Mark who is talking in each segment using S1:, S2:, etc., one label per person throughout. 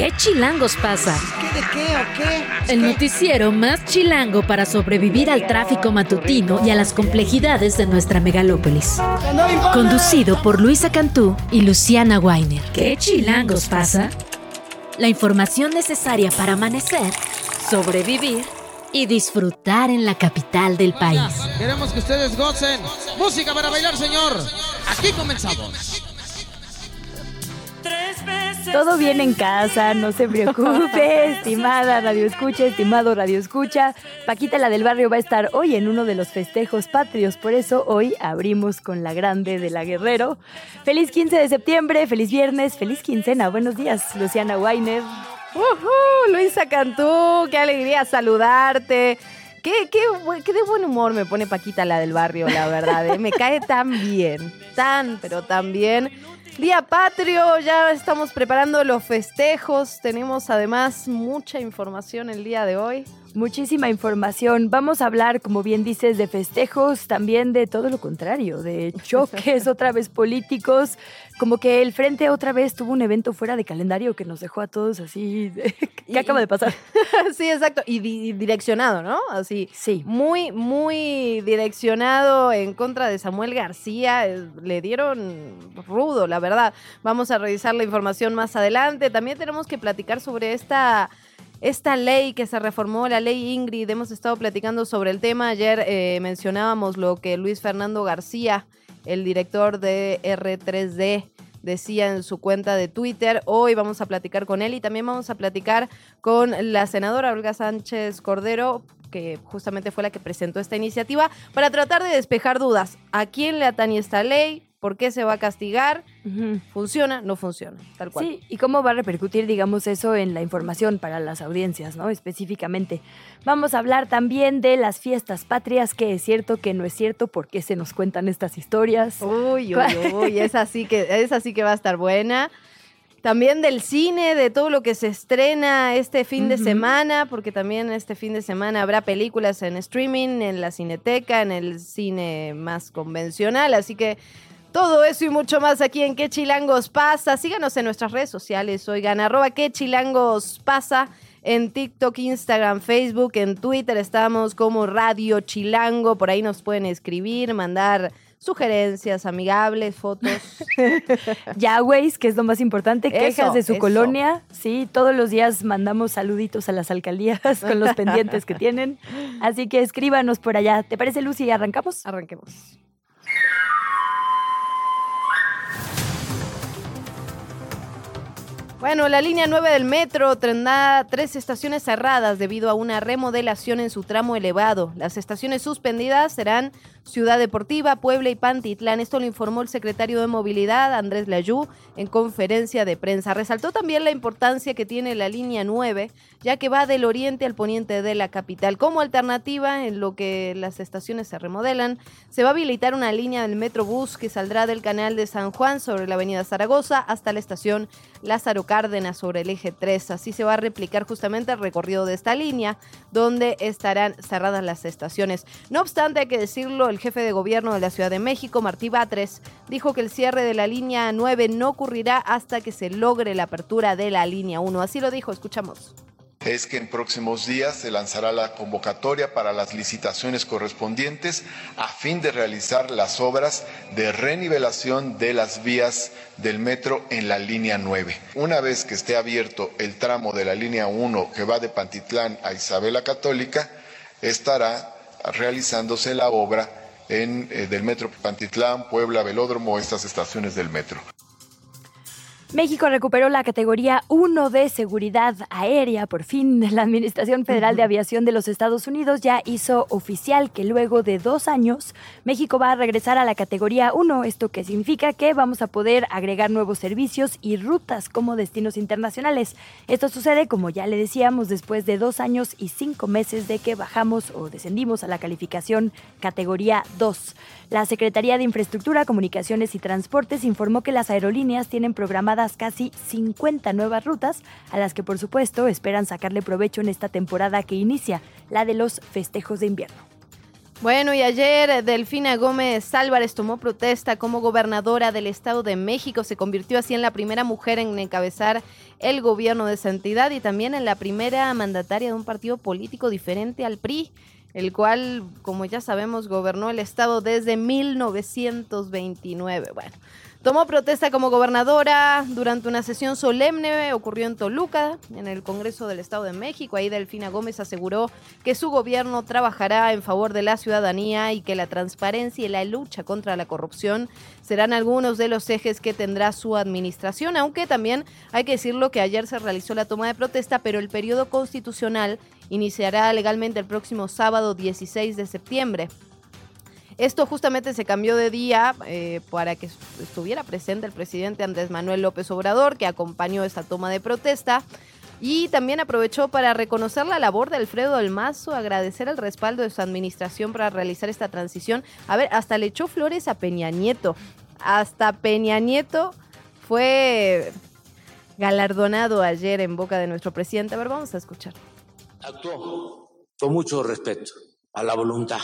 S1: ¿Qué chilangos pasa?
S2: ¿Qué de qué o qué?
S1: El noticiero más chilango para sobrevivir al tráfico matutino y a las complejidades de nuestra megalópolis. Conducido por Luisa Cantú y Luciana Weiner. ¿Qué chilangos pasa? La información necesaria para amanecer, sobrevivir y disfrutar en la capital del país.
S2: Queremos que ustedes gocen. Música para bailar, señor. Aquí comenzamos.
S3: Todo bien en casa, no se preocupe, estimada Radio Escucha, estimado Radio Escucha. Paquita la del barrio va a estar hoy en uno de los festejos patrios, por eso hoy abrimos con la grande de la Guerrero. Feliz 15 de septiembre, feliz viernes, feliz quincena. Buenos días, Luciana Weiner.
S4: Uh Luisa Cantú, qué alegría saludarte. Qué, qué, qué, de buen humor me pone Paquita la del barrio, la verdad. ¿eh? Me cae tan bien, tan, pero tan bien. Día Patrio, ya estamos preparando los festejos. Tenemos además mucha información el día de hoy.
S3: Muchísima información. Vamos a hablar, como bien dices, de festejos, también de todo lo contrario, de choques otra vez políticos, como que el Frente otra vez tuvo un evento fuera de calendario que nos dejó a todos así. ¿Qué acaba de pasar?
S4: sí, exacto. Y, direccionado, ¿no? Así.
S3: Sí.
S4: Muy, muy direccionado en contra de Samuel García. Le dieron rudo, la verdad. Vamos a revisar la información más adelante. También tenemos que platicar sobre esta esta ley que se reformó, la ley Ingrid, hemos estado platicando sobre el tema. Ayer eh, mencionábamos lo que Luis Fernando García el director de R3D decía en su cuenta de Twitter. Hoy vamos a platicar con él y también vamos a platicar con la senadora Olga Sánchez Cordero, que justamente fue la que presentó esta iniciativa, para tratar de despejar dudas. ¿A quién le atañe esta ley? ¿Por qué se va a castigar? ¿Funciona? ¿No funciona? Tal cual.
S3: Sí, ¿y cómo va a repercutir, digamos, eso en la información para las audiencias, ¿no? Específicamente. Vamos a hablar también de las fiestas patrias, que es cierto, que no es cierto, por qué se nos cuentan estas historias.
S4: Uy, uy, uy, es así que, es así que va a estar buena. También del cine, de todo lo que se estrena este fin de semana, porque también este fin de semana habrá películas en streaming, en la cineteca, en el cine más convencional, así que todo eso y mucho más aquí en ¿Qué Chilangos pasa? Síganos en nuestras redes sociales, oigan, arroba ¿Qué Chilangos pasa? En TikTok, Instagram, Facebook, en Twitter estamos como Radio Chilango, por ahí nos pueden escribir, mandar sugerencias amigables, fotos.
S3: Yahwehs, que es lo más importante, quejas de su colonia. Sí, todos los días mandamos saluditos a las alcaldías con los pendientes que tienen. Así que escríbanos por allá. ¿Te parece, Lucy? ¿Arrancamos?
S4: Arranquemos. Bueno, la línea 9 del metro tendrá tres estaciones cerradas debido a una remodelación en su tramo elevado. Las estaciones suspendidas serán Ciudad Deportiva, Puebla y Pantitlán. Esto lo informó el secretario de Movilidad, Andrés Layú, en conferencia de prensa. Resaltó también la importancia que tiene la línea 9, ya que va del oriente al poniente de la capital. Como alternativa, en lo que las estaciones se remodelan, se va a habilitar una línea del Metrobús que saldrá del canal de San Juan sobre la avenida Zaragoza hasta la estación Lázaro Cárdenas sobre el eje 3. Así se va a replicar justamente el recorrido de esta línea, donde estarán cerradas las estaciones. No obstante, hay que decirlo, el jefe de gobierno de la Ciudad de México, Martí Batres, dijo que el cierre de la línea 9 no ocurrirá hasta que se logre la apertura de la línea 1. Así lo dijo, escuchamos
S5: es que en próximos días se lanzará la convocatoria para las licitaciones correspondientes a fin de realizar las obras de renivelación de las vías del metro en la línea 9. Una vez que esté abierto el tramo de la línea 1 que va de Pantitlán a Isabela Católica, estará realizándose la obra en, eh, del metro Pantitlán, Puebla, Velódromo, estas estaciones del metro.
S3: México recuperó la categoría 1 de seguridad aérea. Por fin, la Administración Federal de Aviación de los Estados Unidos ya hizo oficial que luego de dos años, México va a regresar a la categoría 1. Esto que significa que vamos a poder agregar nuevos servicios y rutas como destinos internacionales. Esto sucede, como ya le decíamos, después de dos años y cinco meses de que bajamos o descendimos a la calificación categoría 2. La Secretaría de Infraestructura, Comunicaciones y Transportes informó que las aerolíneas tienen casi 50 nuevas rutas, a las que por supuesto esperan sacarle provecho en esta temporada que inicia, la de los festejos de invierno.
S4: Bueno, y ayer Delfina Gómez Álvarez tomó protesta como gobernadora del Estado de México. Se convirtió así en la primera mujer en encabezar el gobierno de esa entidad y también en la primera mandataria de un partido político diferente al PRI, el cual, como ya sabemos, gobernó el Estado desde 1929. Bueno. Tomó protesta como gobernadora durante una sesión solemne, ocurrió en Toluca, en el Congreso del Estado de México. Ahí Delfina Gómez aseguró que su gobierno trabajará en favor de la ciudadanía y que la transparencia y la lucha contra la corrupción serán algunos de los ejes que tendrá su administración, aunque también hay que decirlo que ayer se realizó la toma de protesta, pero el periodo constitucional iniciará legalmente el próximo sábado 16 de septiembre. Esto justamente se cambió de día eh, para que estuviera presente el presidente Andrés Manuel López Obrador, que acompañó esta toma de protesta. Y también aprovechó para reconocer la labor de Alfredo del Mazo, agradecer el respaldo de su administración para realizar esta transición. A ver, hasta le echó flores a Peña Nieto. Hasta Peña Nieto fue galardonado ayer en boca de nuestro presidente. A ver, vamos a escuchar.
S6: Actuó con mucho respeto a la voluntad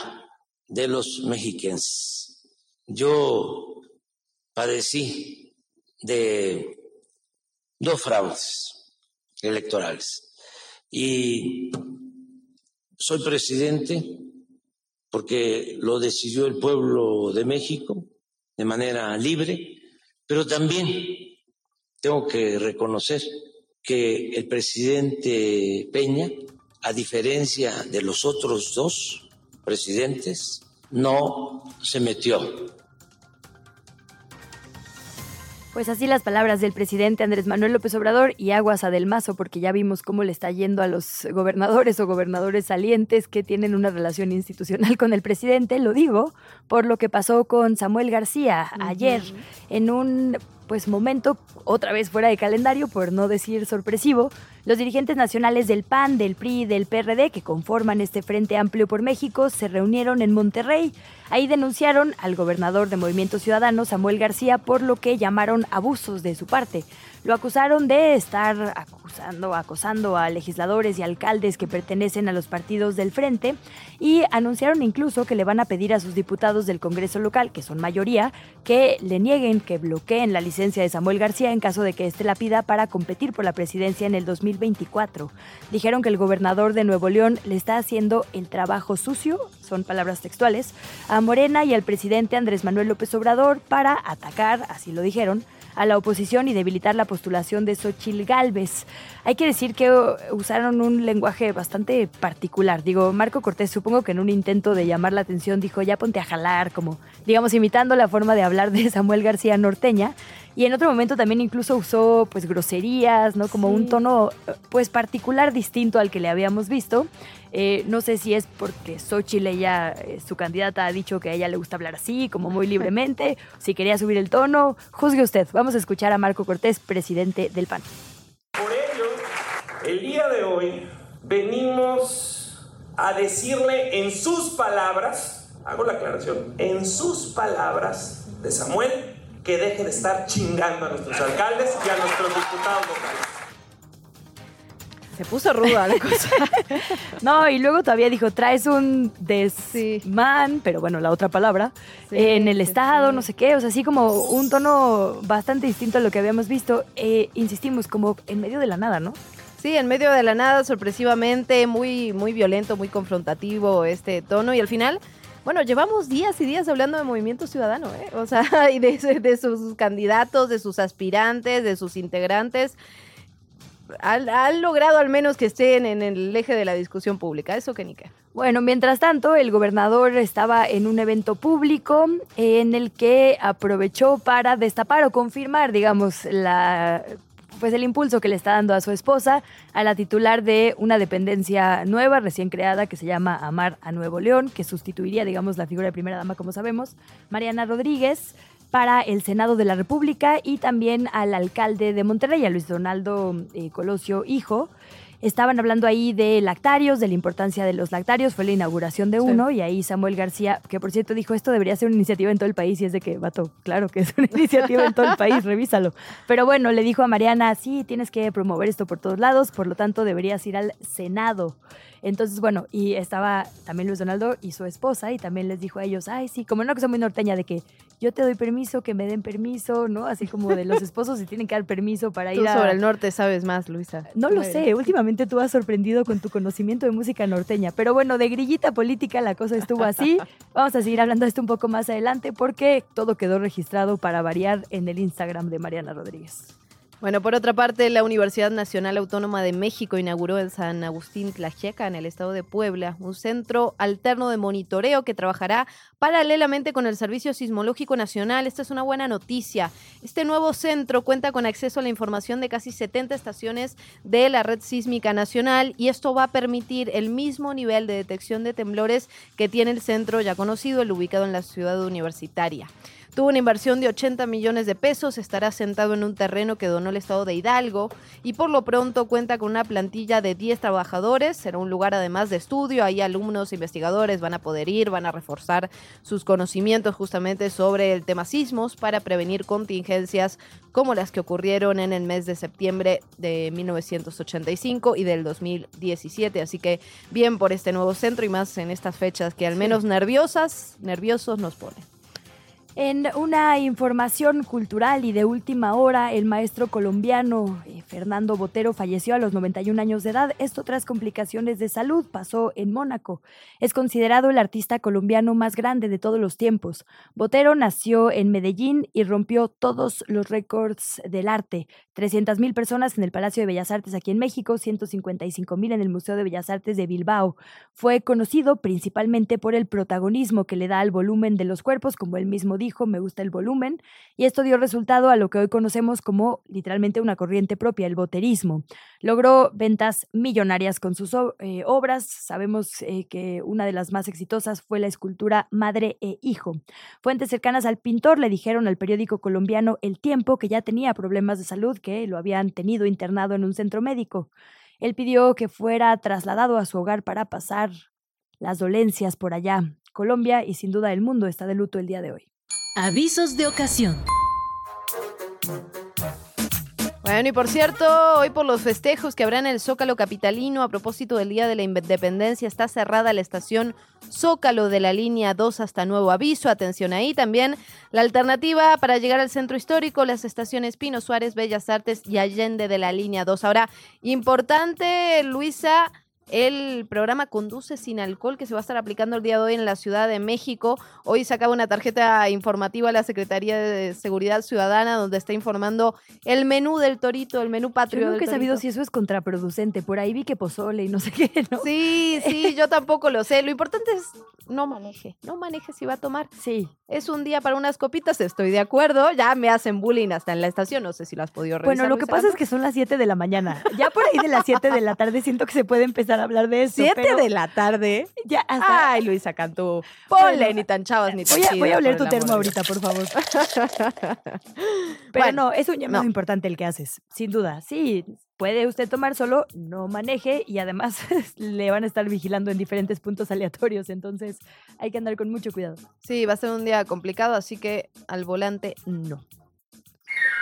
S6: de los mexiquenses. Yo padecí de dos fraudes electorales y soy presidente porque lo decidió el pueblo de México de manera libre, pero también tengo que reconocer que el presidente Peña, a diferencia de los otros dos, presidentes, no se metió.
S3: Pues así las palabras del presidente Andrés Manuel López Obrador y aguas a Del Mazo, porque ya vimos cómo le está yendo a los gobernadores o gobernadores salientes que tienen una relación institucional con el presidente. Lo digo por lo que pasó con Samuel García ayer en un pues momento otra vez fuera de calendario, por no decir sorpresivo, los dirigentes nacionales del PAN, del PRI y del PRD, que conforman este Frente Amplio por México, se reunieron en Monterrey. Ahí denunciaron al gobernador de Movimiento Ciudadano, Samuel García, por lo que llamaron abusos de su parte. Lo acusaron de estar acusando, acosando a legisladores y alcaldes que pertenecen a los partidos del frente y anunciaron incluso que le van a pedir a sus diputados del Congreso local, que son mayoría, que le nieguen, que bloqueen la licencia de Samuel García en caso de que éste la pida para competir por la presidencia en el 2024. Dijeron que el gobernador de Nuevo León le está haciendo el trabajo sucio, son palabras textuales, a Morena y al presidente Andrés Manuel López Obrador para atacar, así lo dijeron, a la oposición y debilitar la postulación de Xochil Gálvez. Hay que decir que usaron un lenguaje bastante particular. Digo, Marco Cortés, supongo que en un intento de llamar la atención dijo, ya ponte a jalar, como, digamos, imitando la forma de hablar de Samuel García Norteña. Y en otro momento también incluso usó pues groserías, ¿no? Como un tono pues particular distinto al que le habíamos visto. Eh, no sé si es porque Xochitl, ella, eh, su candidata, ha dicho que a ella le gusta hablar así, como muy libremente, si quería subir el tono. Juzgue usted. Vamos a escuchar a Marco Cortés, presidente del PAN.
S7: Por ello, el día de hoy venimos a decirle en sus palabras, hago la aclaración, en sus palabras de Samuel, que deje de estar chingando a nuestros alcaldes y a nuestros diputados locales.
S3: Se puso ruda la cosa. no, y luego todavía dijo, traes un desman, pero bueno, la otra palabra, en el Estado, no sé qué, o sea, así como un tono bastante distinto a lo que habíamos visto. Eh, insistimos, como en medio de la nada, ¿no?
S4: Sí, en medio de la nada, sorpresivamente, muy, muy violento, muy confrontativo este tono, y al final bueno, llevamos días y días hablando de Movimiento Ciudadano, ¿eh? O sea, y de, sus candidatos, de sus aspirantes, de sus integrantes. Han, logrado al menos que estén en el eje de la discusión pública. Eso que ni qué.
S3: Bueno, mientras tanto, el gobernador estaba en un evento público en el que aprovechó para destapar o confirmar, digamos, la pues el impulso que le está dando a su esposa, a la titular de una dependencia nueva, recién creada, que se llama Amar a Nuevo León, que sustituiría, digamos, la figura de primera dama, como sabemos, Mariana Rodríguez, para el Senado de la República y también al alcalde de Monterrey, a Luis Donaldo eh, Colosio Hijo. Estaban hablando ahí de lactarios, de la importancia de los lactarios, fue la inauguración de uno y ahí Samuel García, que por cierto dijo esto debería ser una iniciativa en todo el país y es de que, vato, claro que es una iniciativa en todo el país, revísalo. Pero bueno, le dijo a Mariana, sí, tienes que promover esto por todos lados, por lo tanto deberías ir al Senado. Entonces, bueno, y estaba también Luis Donaldo y su esposa y también les dijo a ellos, ay, sí, como una cosa muy norteña de que yo te doy permiso, que me den permiso, ¿no? Así como de los esposos se tienen que dar permiso para ir a...
S4: sobre el norte sabes más, Luisa.
S3: No lo sé, últimamente tú has sorprendido con tu conocimiento de música norteña, pero bueno, de grillita política la cosa estuvo así. Vamos a seguir hablando de esto un poco más adelante porque todo quedó registrado para variar en el Instagram de Mariana Rodríguez.
S4: Bueno, por otra parte, la Universidad Nacional Autónoma de México inauguró en San Agustín Tlajeca, en el estado de Puebla, un centro alterno de monitoreo que trabajará paralelamente con el Servicio Sismológico Nacional. Esta es una buena noticia. Este nuevo centro cuenta con acceso a la información de casi 70 estaciones de la red sísmica nacional y esto va a permitir el mismo nivel de detección de temblores que tiene el centro ya conocido, el ubicado en la ciudad universitaria. Tuvo una inversión de 80 millones de pesos, estará sentado en un terreno que donó el estado de Hidalgo y por lo pronto cuenta con una plantilla de 10 trabajadores. Será un lugar además de estudio, ahí alumnos, investigadores van a poder ir, van a reforzar sus conocimientos justamente sobre el tema sismos para prevenir contingencias como las que ocurrieron en el mes de septiembre de 1985 y del 2017. Así que bien por este nuevo centro y más en estas fechas que al menos nerviosas, nerviosos nos ponen.
S3: En una información cultural y de última hora, el maestro colombiano eh, Fernando Botero falleció a los 91 años de edad. Esto tras complicaciones de salud pasó en Mónaco. Es considerado el artista colombiano más grande de todos los tiempos. Botero nació en Medellín y rompió todos los récords del arte. 300.000 personas en el Palacio de Bellas Artes aquí en México, 155.000 en el Museo de Bellas Artes de Bilbao. Fue conocido principalmente por el protagonismo que le da al volumen de los cuerpos, como él mismo me gusta el volumen, y esto dio resultado a lo que hoy conocemos como literalmente una corriente propia, el boterismo. Logró ventas millonarias con sus eh, obras. Sabemos eh, que una de las más exitosas fue la escultura Madre e Hijo. Fuentes cercanas al pintor le dijeron al periódico colombiano El Tiempo que ya tenía problemas de salud que lo habían tenido internado en un centro médico. Él pidió que fuera trasladado a su hogar para pasar las dolencias por allá. Colombia y sin duda el mundo está de luto el día de hoy.
S1: Avisos de ocasión.
S4: Bueno, y por cierto, hoy por los festejos que habrá en el Zócalo Capitalino a propósito del Día de la Independencia está cerrada la estación Zócalo de la línea 2 hasta nuevo aviso. Atención ahí también. La alternativa para llegar al centro histórico, las estaciones Pino Suárez, Bellas Artes y Allende de la línea 2. Ahora, importante, Luisa el programa Conduce sin alcohol que se va a estar aplicando el día de hoy en la Ciudad de México. Hoy se acaba una tarjeta informativa a la Secretaría de Seguridad Ciudadana donde está informando el menú del torito, el menú patrio.
S3: Yo nunca he sabido si eso es contraproducente. Por ahí vi que pozole y no sé qué, ¿no?
S4: Sí, sí, yo tampoco lo sé. Lo importante es no maneje, no maneje si va a tomar.
S3: Sí.
S4: Es un día para unas copitas, estoy de acuerdo. Ya me hacen bullying hasta en la estación, no sé si lo has podido revisar.
S3: Bueno, lo que pasa es que son las 7 de la mañana. Ya por ahí de las 7 de la tarde siento que se puede empezar a hablar de eso.
S4: 7 de la tarde.
S3: Ya hasta...
S4: Ay, Luisa Cantú. Ponle ni tan chavas ni tan
S3: Voy a, voy a oler tu termo ahorita, por favor. Pero
S4: Bueno,
S3: no, es un llamado
S4: no.
S3: importante el que haces, sin duda. Sí, puede usted tomar solo, no maneje y además le van a estar vigilando en diferentes puntos aleatorios, entonces hay que andar con mucho cuidado.
S4: Sí, va a ser un día complicado, así que al volante no.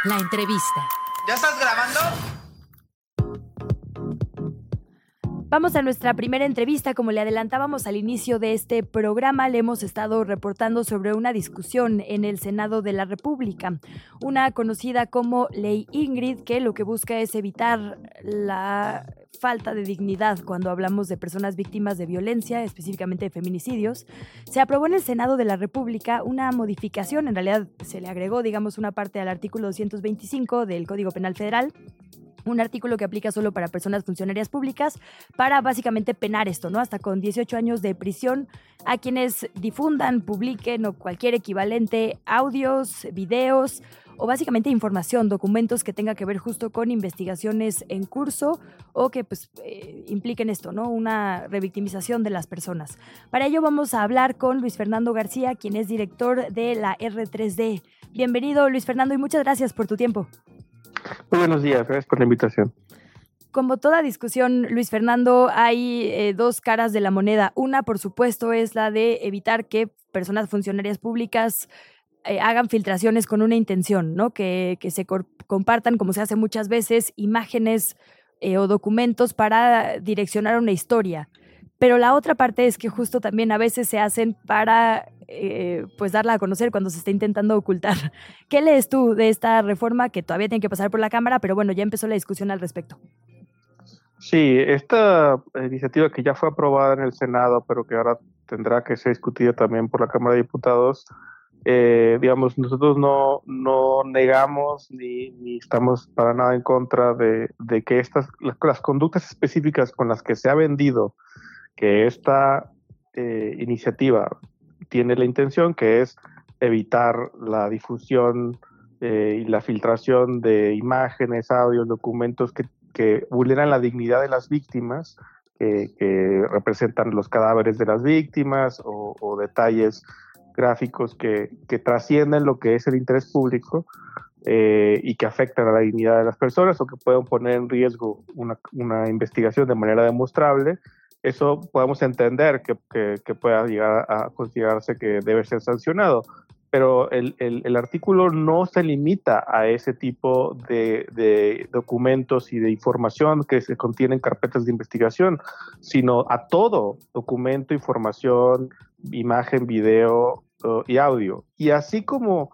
S1: La entrevista.
S2: ¿Ya estás grabando?
S3: Vamos a nuestra primera entrevista. Como le adelantábamos al inicio de este programa, le hemos estado reportando sobre una discusión en el Senado de la República, una conocida como Ley Ingrid, que lo que busca es evitar la falta de dignidad cuando hablamos de personas víctimas de violencia, específicamente de feminicidios. Se aprobó en el Senado de la República una modificación, en realidad se le agregó, digamos, una parte al artículo 225 del Código Penal Federal un artículo que aplica solo para personas funcionarias públicas para básicamente penar esto, ¿no? Hasta con 18 años de prisión a quienes difundan, publiquen o cualquier equivalente audios, videos o básicamente información, documentos que tenga que ver justo con investigaciones en curso o que pues eh, impliquen esto, ¿no? Una revictimización de las personas. Para ello vamos a hablar con Luis Fernando García, quien es director de la R3D. Bienvenido Luis Fernando y muchas gracias por tu tiempo.
S8: Muy buenos días, gracias por la invitación.
S3: Como toda discusión, Luis Fernando, hay eh, dos caras de la moneda. Una, por supuesto, es la de evitar que personas funcionarias públicas eh, hagan filtraciones con una intención, ¿no? Que, que se compartan, como se hace muchas veces, imágenes eh, o documentos para direccionar una historia. pero la otra parte es que justo también a veces se hacen para eh, pues darla a conocer cuando se está intentando ocultar. ¿Qué lees tú de esta reforma que todavía tiene que pasar por la Cámara, pero bueno, ya empezó la discusión al respecto?
S8: Sí, esta iniciativa que ya fue aprobada en el Senado, pero que ahora tendrá que ser discutida también por la Cámara de Diputados, eh, digamos, nosotros no, no negamos ni, ni, estamos para nada en contra de, de que estas, las, conductas específicas con las que se ha vendido que esta eh, iniciativa tiene la intención, que es evitar la difusión eh, y la filtración de imágenes, audios, documentos que, vulneran la dignidad de las víctimas, que, representan los cadáveres de las víctimas o, o detalles gráficos que, que, trascienden lo que es el interés público eh, y que afectan a la dignidad de las personas o que pueden poner en riesgo una, una investigación de manera demostrable, eso podemos entender que, que, pueda llegar a considerarse que debe ser sancionado. Pero el, artículo no se limita a ese tipo de, documentos y de información que se contienen carpetas de investigación, sino a todo documento, información, imagen, video y audio. Y así como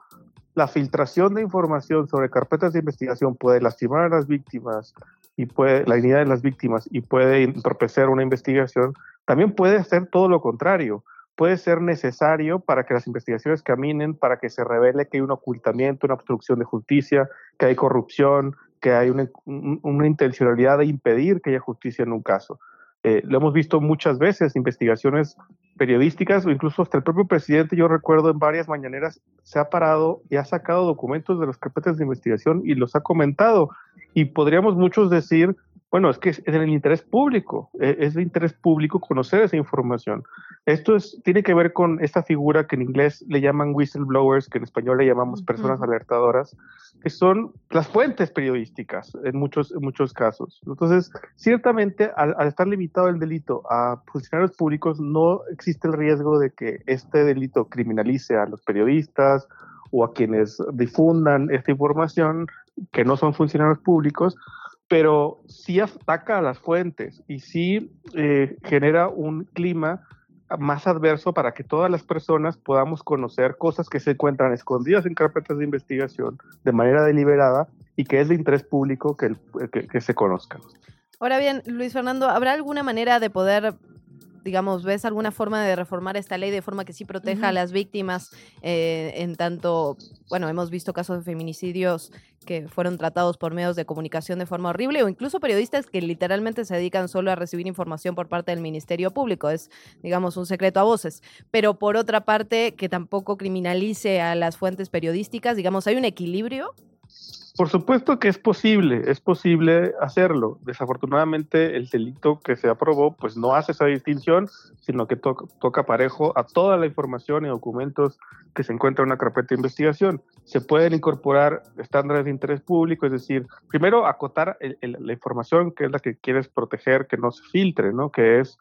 S8: la filtración de información sobre carpetas de investigación puede lastimar a las víctimas y puede la dignidad de las víctimas y puede entorpecer una investigación, también puede hacer todo lo contrario. Puede ser necesario para que las investigaciones caminen, para que se revele que hay un ocultamiento, una obstrucción de justicia, que hay corrupción, que hay una, una intencionalidad de impedir que haya justicia en un caso. Eh, lo hemos visto muchas veces, investigaciones periodísticas o incluso hasta el propio presidente, yo recuerdo en varias mañaneras, se ha parado y ha sacado documentos de las carpetas de investigación y los ha comentado. Y podríamos muchos decir, bueno, es que es en el interés público, e, es de interés público conocer esa información. Esto es, tiene que ver con esta figura que en inglés le llaman whistleblowers, que en español le llamamos personas alertadoras, que son las fuentes periodísticas en muchos, en muchos casos. Entonces, ciertamente, al, al estar limitado el delito a funcionarios públicos, no existe el riesgo de que este delito criminalice a los periodistas o a quienes difundan esta información que no son funcionarios públicos, pero sí ataca a las fuentes y sí eh, genera un clima más adverso para que todas las personas podamos conocer cosas que se encuentran escondidas en carpetas de investigación de manera deliberada y que es de interés público que, que, que se conozcan.
S4: Ahora bien, Luis Fernando, ¿habrá alguna manera de poder digamos, ves alguna forma de reformar esta ley de forma que sí proteja uh -huh. a las víctimas eh, en tanto, bueno, hemos visto casos de feminicidios que fueron tratados por medios de comunicación de forma horrible o incluso periodistas que literalmente se dedican solo a recibir información por parte del Ministerio Público, es, digamos, un secreto a voces, pero por otra parte, que tampoco criminalice a las fuentes periodísticas, digamos, hay un equilibrio
S8: por supuesto que es posible, es posible hacerlo. Desafortunadamente el delito que se aprobó pues no hace esa distinción, sino que to toca parejo a toda la información y documentos que se encuentran en una carpeta de investigación. Se pueden incorporar estándares de interés público, es decir, primero acotar el, el, la información que es la que quieres proteger, que no se filtre, ¿no? Que es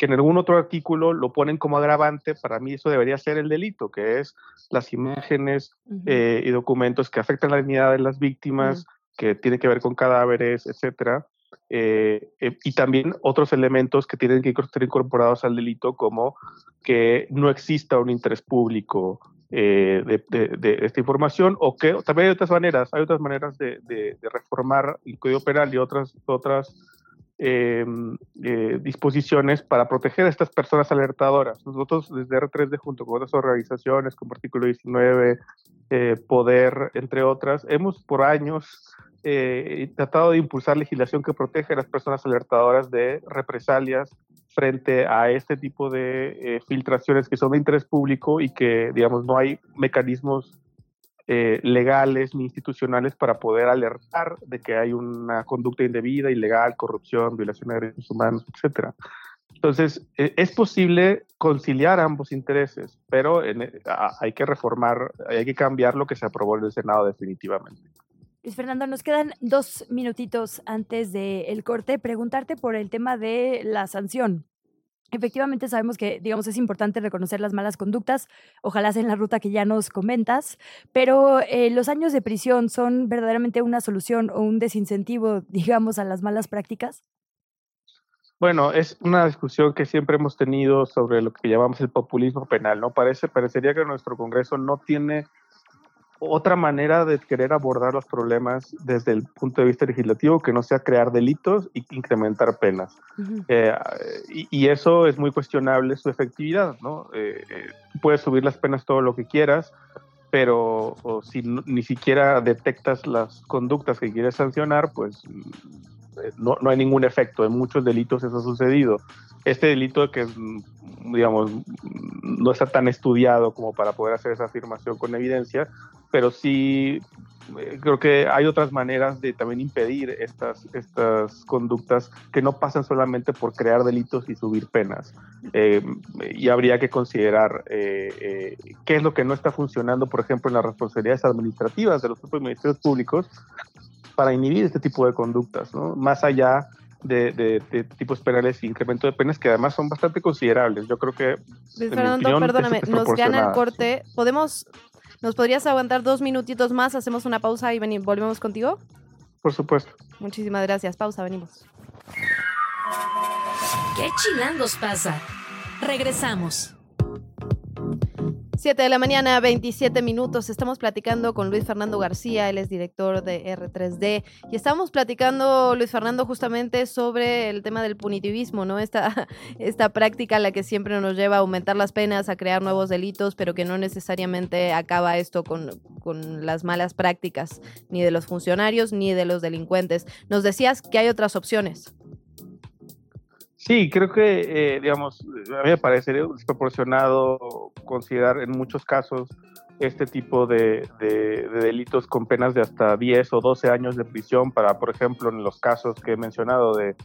S8: que en algún otro artículo lo ponen como agravante, para mí eso debería ser el delito, que es las imágenes uh -huh. eh, y documentos que afectan la dignidad de las víctimas, uh -huh. que tiene que ver con cadáveres, etcétera. Eh, eh, y también otros elementos que tienen que ser incorporados al delito, como que no exista un interés público eh, de, de, de, esta información, o que también hay otras maneras, hay otras maneras de, de reformar el Código Penal y otras, otras eh, eh, disposiciones para proteger a estas personas alertadoras. Nosotros desde R3D junto con otras organizaciones como Artículo 19, eh, Poder, entre otras, hemos por años eh, tratado de impulsar legislación que protege a las personas alertadoras de represalias frente a este tipo de eh, filtraciones que son de interés público y que, digamos, no hay mecanismos eh, legales ni institucionales para poder alertar de que hay una conducta indebida, ilegal, corrupción, violación de derechos humanos, etcétera. Entonces, eh, es posible conciliar ambos intereses, pero en, eh, hay que reformar, hay que cambiar lo que se aprobó en el Senado definitivamente.
S3: Luis Fernando, nos quedan dos minutitos antes del de corte. Preguntarte por el tema de la sanción. Efectivamente sabemos que, digamos, es importante reconocer las malas conductas, ojalá sea en la ruta que ya nos comentas, pero eh, los años de prisión son verdaderamente una solución o un desincentivo, digamos, a las malas prácticas.
S8: Bueno, es una discusión que siempre hemos tenido sobre lo que llamamos el populismo penal, ¿no? Parece, parecería que nuestro Congreso no tiene otra manera de querer abordar los problemas desde el punto de vista legislativo que no sea crear delitos y incrementar penas. Eh, y, eso es muy cuestionable su efectividad, ¿no? Eh, eh, puedes subir las penas todo lo que quieras, pero si ni siquiera detectas las conductas que quieres sancionar, pues no, no, hay ningún efecto. En muchos delitos eso ha sucedido. Este delito que, digamos, no está tan estudiado como para poder hacer esa afirmación con evidencia, pero sí eh, creo que hay otras maneras de también impedir estas, estas conductas que no pasan solamente por crear delitos y subir penas. Eh, y habría que considerar eh, qué es lo que no está funcionando, por ejemplo, en las responsabilidades administrativas de los propios ministerios públicos para inhibir este tipo de conductas, ¿no? más allá de, tipos penales y incremento de penas que además son bastante considerables. Yo creo que...
S4: Fernando, perdóname, nos gana el corte. ¿Podemos ¿Nos podrías aguantar dos minutitos más? Hacemos una pausa y volvemos contigo.
S8: Por supuesto.
S4: Muchísimas gracias. Pausa, venimos.
S1: ¿Qué chilangos pasa? Regresamos.
S4: 7 de la mañana, 27 minutos. Estamos platicando con Luis Fernando García, él es director de R3D. Y estamos platicando, Luis Fernando, justamente sobre el tema del punitivismo, ¿no? Esta, esta práctica la que siempre nos lleva a aumentar las penas, a crear nuevos delitos, pero que no necesariamente acaba esto con, con las malas prácticas, ni de los funcionarios, ni de los delincuentes. Nos decías que hay otras opciones.
S8: Sí, creo que, eh, digamos, a mí me parecería desproporcionado considerar en muchos casos este tipo de, delitos con penas de hasta 10 o 12 años de prisión para, por ejemplo, en los casos que he mencionado de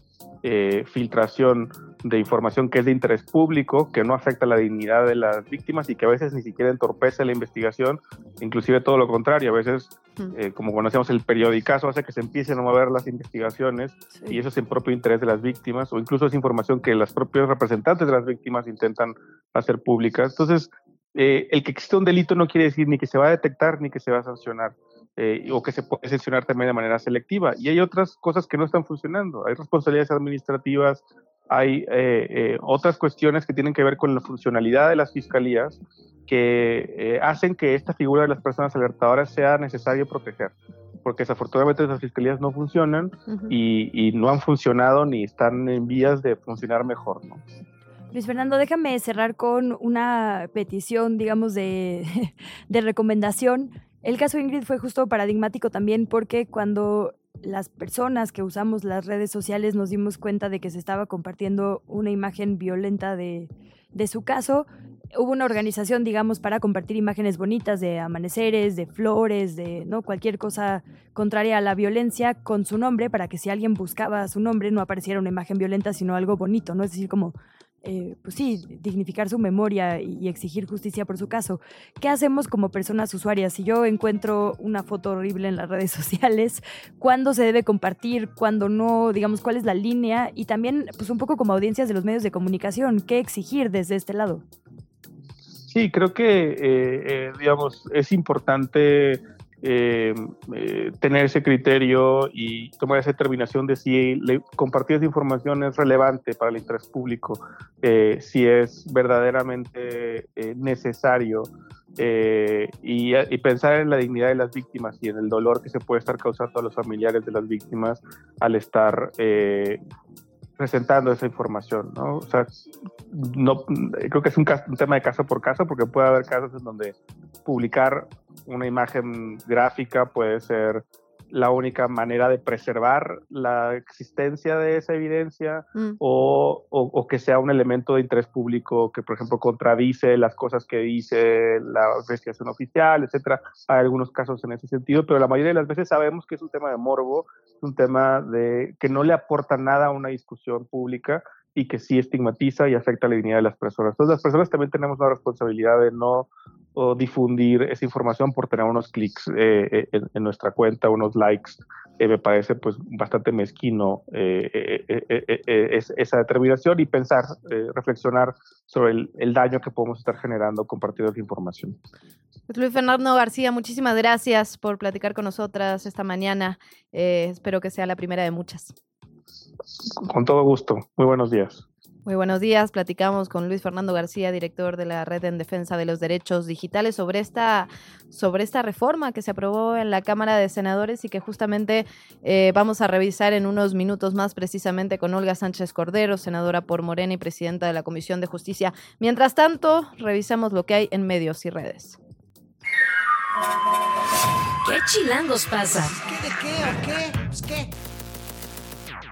S8: eh, filtración de información que es de interés público, que no afecta la dignidad de las víctimas y que a veces ni siquiera entorpece la investigación, inclusive todo lo contrario, a veces, eh, como conocemos el periodicazo, hace que se empiecen a mover las investigaciones y eso es en propio interés de las víctimas o incluso es información que los propios representantes de las víctimas intentan hacer pública. Entonces, eh, el que existe un delito no quiere decir ni que se va a detectar ni que se va a sancionar. Eh, o que se puede sancionar también de manera selectiva. Y hay otras cosas que no están funcionando. Hay responsabilidades administrativas, hay eh, otras cuestiones que tienen que ver con la funcionalidad de las fiscalías que hacen que esta figura de las personas alertadoras sea necesario proteger. Porque desafortunadamente esas fiscalías no funcionan y, y, no han funcionado ni están en vías de funcionar mejor. ¿no?
S3: Luis Fernando, déjame cerrar con una petición, digamos, de, de recomendación. El caso Ingrid fue justo paradigmático también porque cuando las personas que usamos las redes sociales nos dimos cuenta de que se estaba compartiendo una imagen violenta de, de su caso, hubo una organización, digamos, para compartir imágenes bonitas de amaneceres, de flores, de no cualquier cosa contraria a la violencia con su nombre, para que si alguien buscaba su nombre no apareciera una imagen violenta, sino algo bonito, ¿no? Es decir, como eh, pues sí, dignificar su memoria y, exigir justicia por su caso. ¿Qué hacemos como personas usuarias? Si yo encuentro una foto horrible en las redes sociales, ¿cuándo se debe compartir? ¿Cuándo no? Digamos, ¿cuál es la línea? Y también, pues un poco como audiencias de los medios de comunicación, ¿qué exigir desde este lado?
S8: Sí, creo que, eh, eh, digamos, es importante eh, eh, tener ese criterio y tomar esa determinación de si compartir esa información es relevante para el interés público, eh, si es verdaderamente necesario y, y, pensar en la dignidad de las víctimas y en el dolor que se puede estar causando a los familiares de las víctimas al estar presentando esa información, ¿no? O sea, no, creo que es un, un, tema de caso por caso, porque puede haber casos en donde publicar una imagen gráfica puede ser la única manera de preservar la existencia de esa evidencia mm. o, o, que sea un elemento de interés público que, por ejemplo, contradice las cosas que dice la investigación oficial, etcétera. Hay algunos casos en ese sentido, pero la mayoría de las veces sabemos que es un tema de morbo, es un tema de que no le aporta nada a una discusión pública y que sí estigmatiza y afecta la dignidad de las personas. Entonces, las personas también tenemos la responsabilidad de no o difundir esa información por tener unos clics eh, eh, en, nuestra cuenta, unos likes, eh, me parece pues bastante mezquino esa determinación y pensar, reflexionar sobre el, daño que podemos estar generando compartiendo esa información.
S4: Pues, Luis Fernando García, muchísimas gracias por platicar con nosotras esta mañana. espero que sea la primera de muchas.
S8: Con todo gusto. Muy buenos días.
S4: Muy buenos días. Platicamos con Luis Fernando García, director de la Red en Defensa de los Derechos Digitales, sobre esta, sobre esta reforma que se aprobó en la Cámara de Senadores y que justamente eh, vamos a revisar en unos minutos más precisamente con Olga Sánchez Cordero, senadora por Morena y presidenta de la Comisión de Justicia. Mientras tanto, revisamos lo que hay en medios y redes.
S1: ¿Qué chilangos pasa?
S2: ¿Qué de qué o qué? Pues qué.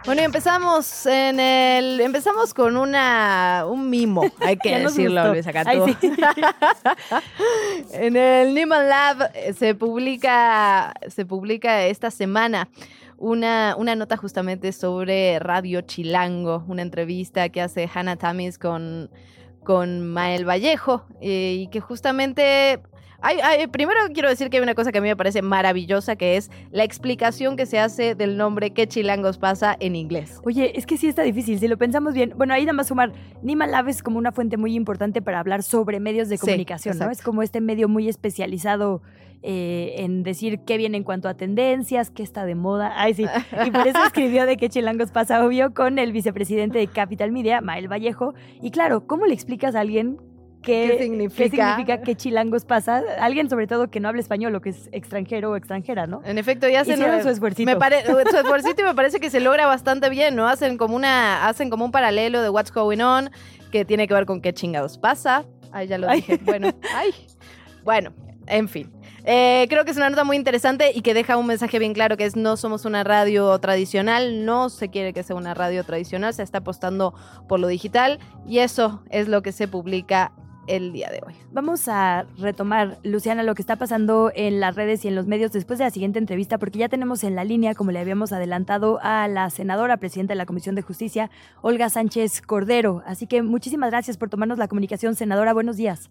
S4: Bueno, y empezamos en el empezamos con una un mimo, hay que decirlo. Luis acá
S3: Ay,
S4: tú.
S3: sí.
S4: en el Nieman Lab eh, se publica se publica esta semana una, una nota justamente sobre Radio Chilango, una entrevista que hace Hannah Tamis con, con Mael Vallejo eh, y que justamente hay- hay- primero quiero decir que hay una cosa que a mí me parece maravillosa, que es la explicación que se hace del nombre ¿Qué chilangos pasa? en inglés.
S3: Oye, es que sí está difícil, si lo pensamos bien. Bueno, ahí nada más sumar, Nima Lab es como una fuente muy importante para hablar sobre medios de
S4: Sí,
S3: comunicación, ¿no?
S4: exacto.
S3: Es como este medio muy especializado eh, en decir qué viene en cuanto a tendencias, qué está de moda. Ay, sí. Y por eso escribió de qué chilangos pasa, obvio, con el vicepresidente de Capital Media, Mael Vallejo. Y claro, ¿cómo le explicas a alguien qué,
S4: ¿Qué significa?
S3: qué significa qué chilangos pasa? Alguien sobre todo que no habla español o que es extranjero o extranjera, ¿no?
S4: En efecto, ya hacen
S3: Hicieron su esfuercito.
S4: Me pare- su esfuercito y me parece que se logra bastante bien, ¿no? Hacen como una, hacen como un paralelo de What's Going On, que tiene que ver con qué chingados pasa. Ay, ya lo
S3: Ay.
S4: dije. Bueno, ay. Bueno, en fin. Eh, creo que es una nota muy interesante y que deja un mensaje bien claro que es no somos una radio tradicional, no se quiere que sea una radio tradicional, se está apostando por lo digital y eso es lo que se publica el día de hoy.
S3: Vamos a retomar, Luciana, lo que está pasando en las redes y en los medios después de la siguiente entrevista, porque ya tenemos en la línea, como le habíamos adelantado, a la senadora, presidenta de la Comisión de Justicia, Olga Sánchez Cordero. Así que muchísimas gracias por tomarnos la comunicación, senadora. Buenos días.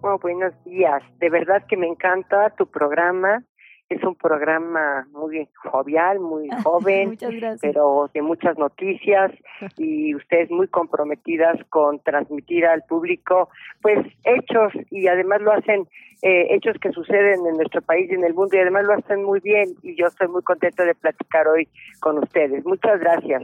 S9: Bueno, buenos días. De verdad que me encanta tu programa. Es un programa muy jovial, muy joven, pero de muchas noticias y ustedes muy comprometidas con transmitir al público, pues hechos y además lo hacen eh, hechos que suceden en nuestro país y en el mundo y además lo hacen muy bien y yo estoy muy contenta de platicar hoy con ustedes. Muchas gracias.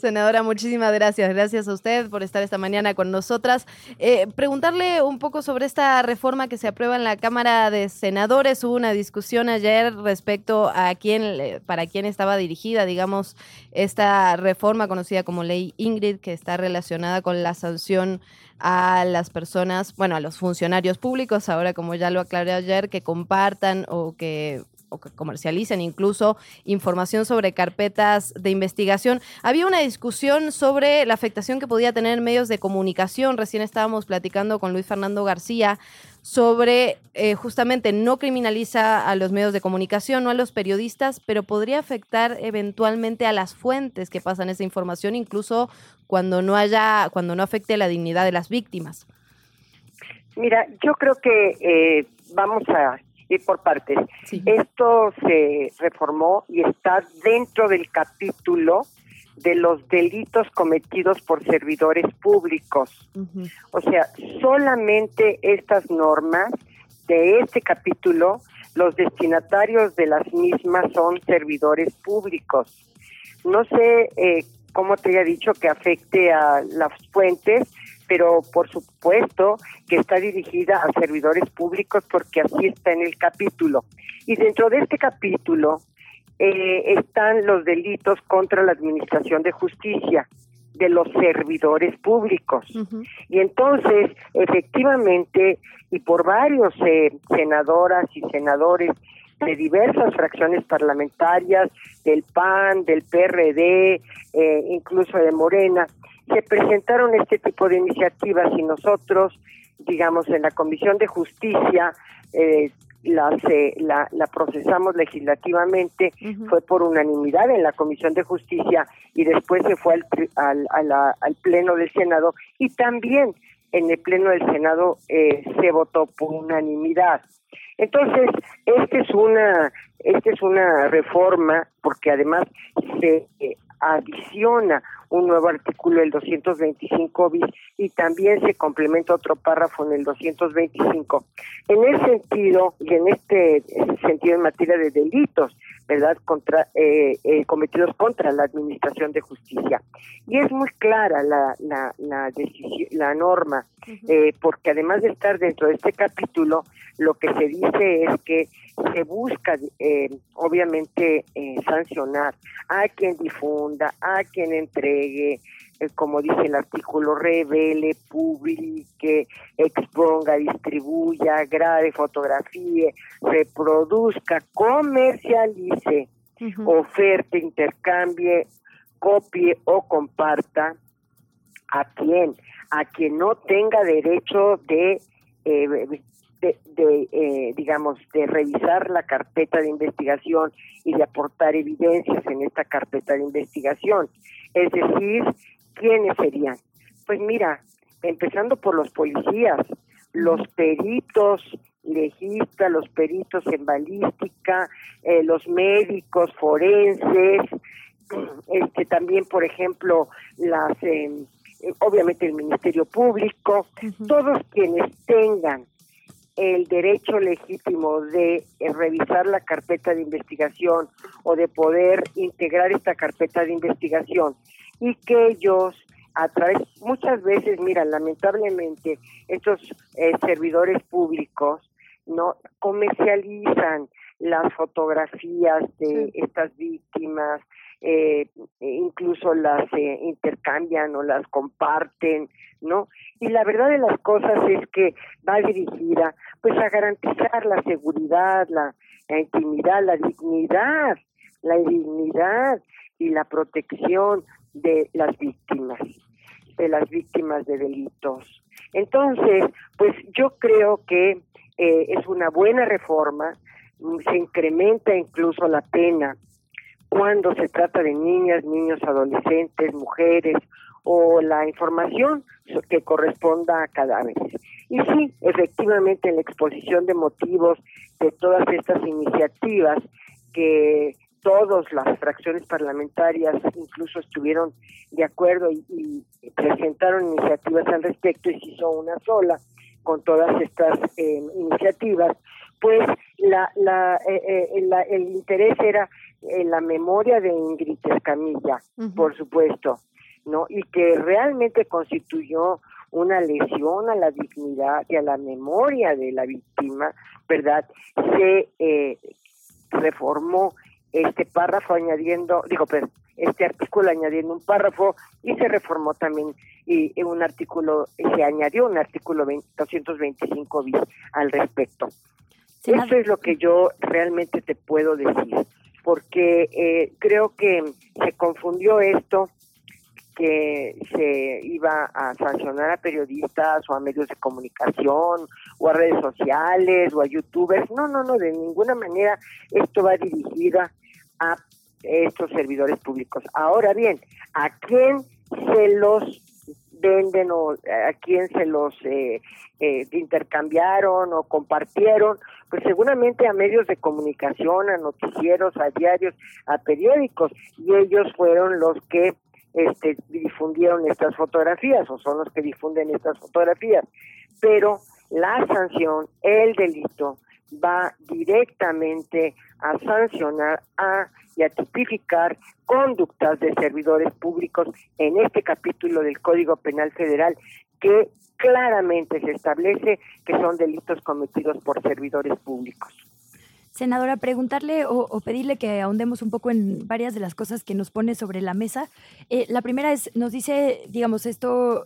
S4: Senadora, muchísimas gracias. Gracias a usted por estar esta mañana con nosotras. Eh, preguntarle un poco sobre esta reforma que se aprueba en la Cámara de Senadores. Hubo una discusión ayer respecto a quién, para quién estaba dirigida, digamos, esta reforma conocida como Ley Ingrid, que está relacionada con la sanción a las personas, bueno, a los funcionarios públicos, ahora como ya lo aclaré ayer, que compartan o que o que comercialicen incluso información sobre carpetas de investigación. Había una discusión sobre la afectación que podía tener en medios de comunicación. Recién estábamos platicando con Luis Fernando García sobre eh, justamente no criminaliza a los medios de comunicación, no a los periodistas, pero podría afectar eventualmente a las fuentes que pasan esa información, incluso cuando no haya, cuando no afecte la dignidad de las víctimas.
S9: Mira, yo creo que eh, vamos a ir por partes.
S4: Sí.
S9: Esto se reformó y está dentro del capítulo de los delitos cometidos por servidores públicos. O sea, solamente estas normas de este capítulo, los destinatarios de las mismas son servidores públicos. No sé eh, cómo te haya dicho que afecte a las fuentes, pero por supuesto que está dirigida a servidores públicos porque así está en el capítulo. Y dentro de este capítulo eh, están los delitos contra la administración de justicia de los servidores públicos. Y entonces, efectivamente, y por varios eh, senadoras y senadores de diversas fracciones parlamentarias, del PAN, del PRD, eh, incluso de Morena, se presentaron este tipo de iniciativas y nosotros, digamos, en la Comisión de Justicia, eh, las, eh, la, la procesamos legislativamente, fue por unanimidad en la Comisión de Justicia y después se fue al, al, a la- al Pleno del Senado y también en el Pleno del Senado eh, se votó por unanimidad. Entonces, esta es una, esta es una reforma porque además se eh, adiciona un nuevo artículo, el 225 bis, y también se complementa otro párrafo en el 225. En ese sentido, y en este, sentido en materia de delitos ¿verdad?, contra, eh, eh, cometidos contra la Administración de Justicia. Y es muy clara la, la, la, la norma, eh, porque además de estar dentro de este capítulo, lo que se dice es que se busca, obviamente, sancionar a quien difunda, a quien entregue, como dice el artículo, revele, publique, exponga, distribuya, grabe, fotografíe, reproduzca, comercialice, oferte, intercambie, copie o comparta a quien, a quien no tenga derecho de, eh, de, eh, digamos, de revisar la carpeta de investigación y de aportar evidencias en esta carpeta de investigación. Es decir, ¿quiénes serían? Pues mira, empezando por los policías, los peritos legistas, los peritos en balística, eh, los médicos forenses, este también, por ejemplo, las em, obviamente el Ministerio Público, todos quienes tengan el derecho legítimo de eh, revisar la carpeta de investigación o de poder integrar esta carpeta de investigación y que ellos a través, muchas veces, mira, lamentablemente, estos eh, servidores públicos no comercializan las fotografías de estas víctimas, eh, incluso las eh, intercambian o las comparten, ¿no? Y la verdad de las cosas es que va dirigida pues a garantizar la seguridad, la intimidad, la dignidad, la dignidad y la protección de las víctimas, de las víctimas de delitos. Entonces, pues yo creo que eh, es una buena reforma, se incrementa incluso la pena cuando se trata de niñas, niños, adolescentes, mujeres o la información que corresponda a cadáveres. Y sí, efectivamente en la exposición de motivos de todas estas iniciativas que todas las fracciones parlamentarias incluso estuvieron de acuerdo y, presentaron iniciativas al respecto y se hizo una sola con todas estas eh, iniciativas, pues la, la, eh, eh, el interés era en la memoria de Ingrid Escamilla, por supuesto, ¿no? Y que realmente constituyó una lesión a la dignidad y a la memoria de la víctima, ¿verdad? Se reformó este párrafo añadiendo, digo, pero este artículo añadiendo un párrafo y se reformó también y, un artículo, se añadió un artículo 225 bis al respecto. Eso es lo que yo realmente te puedo decir, porque eh, creo que se confundió esto que se iba a sancionar a periodistas o a medios de comunicación o a redes sociales o a youtubers. No, no, no, de ninguna manera esto va dirigida a estos servidores públicos. Ahora bien, ¿a quién se los venden o a quién se los eh, eh, intercambiaron o compartieron? Pues seguramente a medios de comunicación, a noticieros, a diarios, a periódicos, y ellos fueron los que este, difundieron estas fotografías o son los que difunden estas fotografías. Pero la sanción, el delito, va directamente a sancionar a y a tipificar conductas de servidores públicos en este capítulo del Código Penal Federal que claramente se establece que son delitos cometidos por servidores públicos.
S3: Senadora, preguntarle o, pedirle que ahondemos un poco en varias de las cosas que nos pone sobre la mesa. Eh, la primera es, nos dice, digamos, esto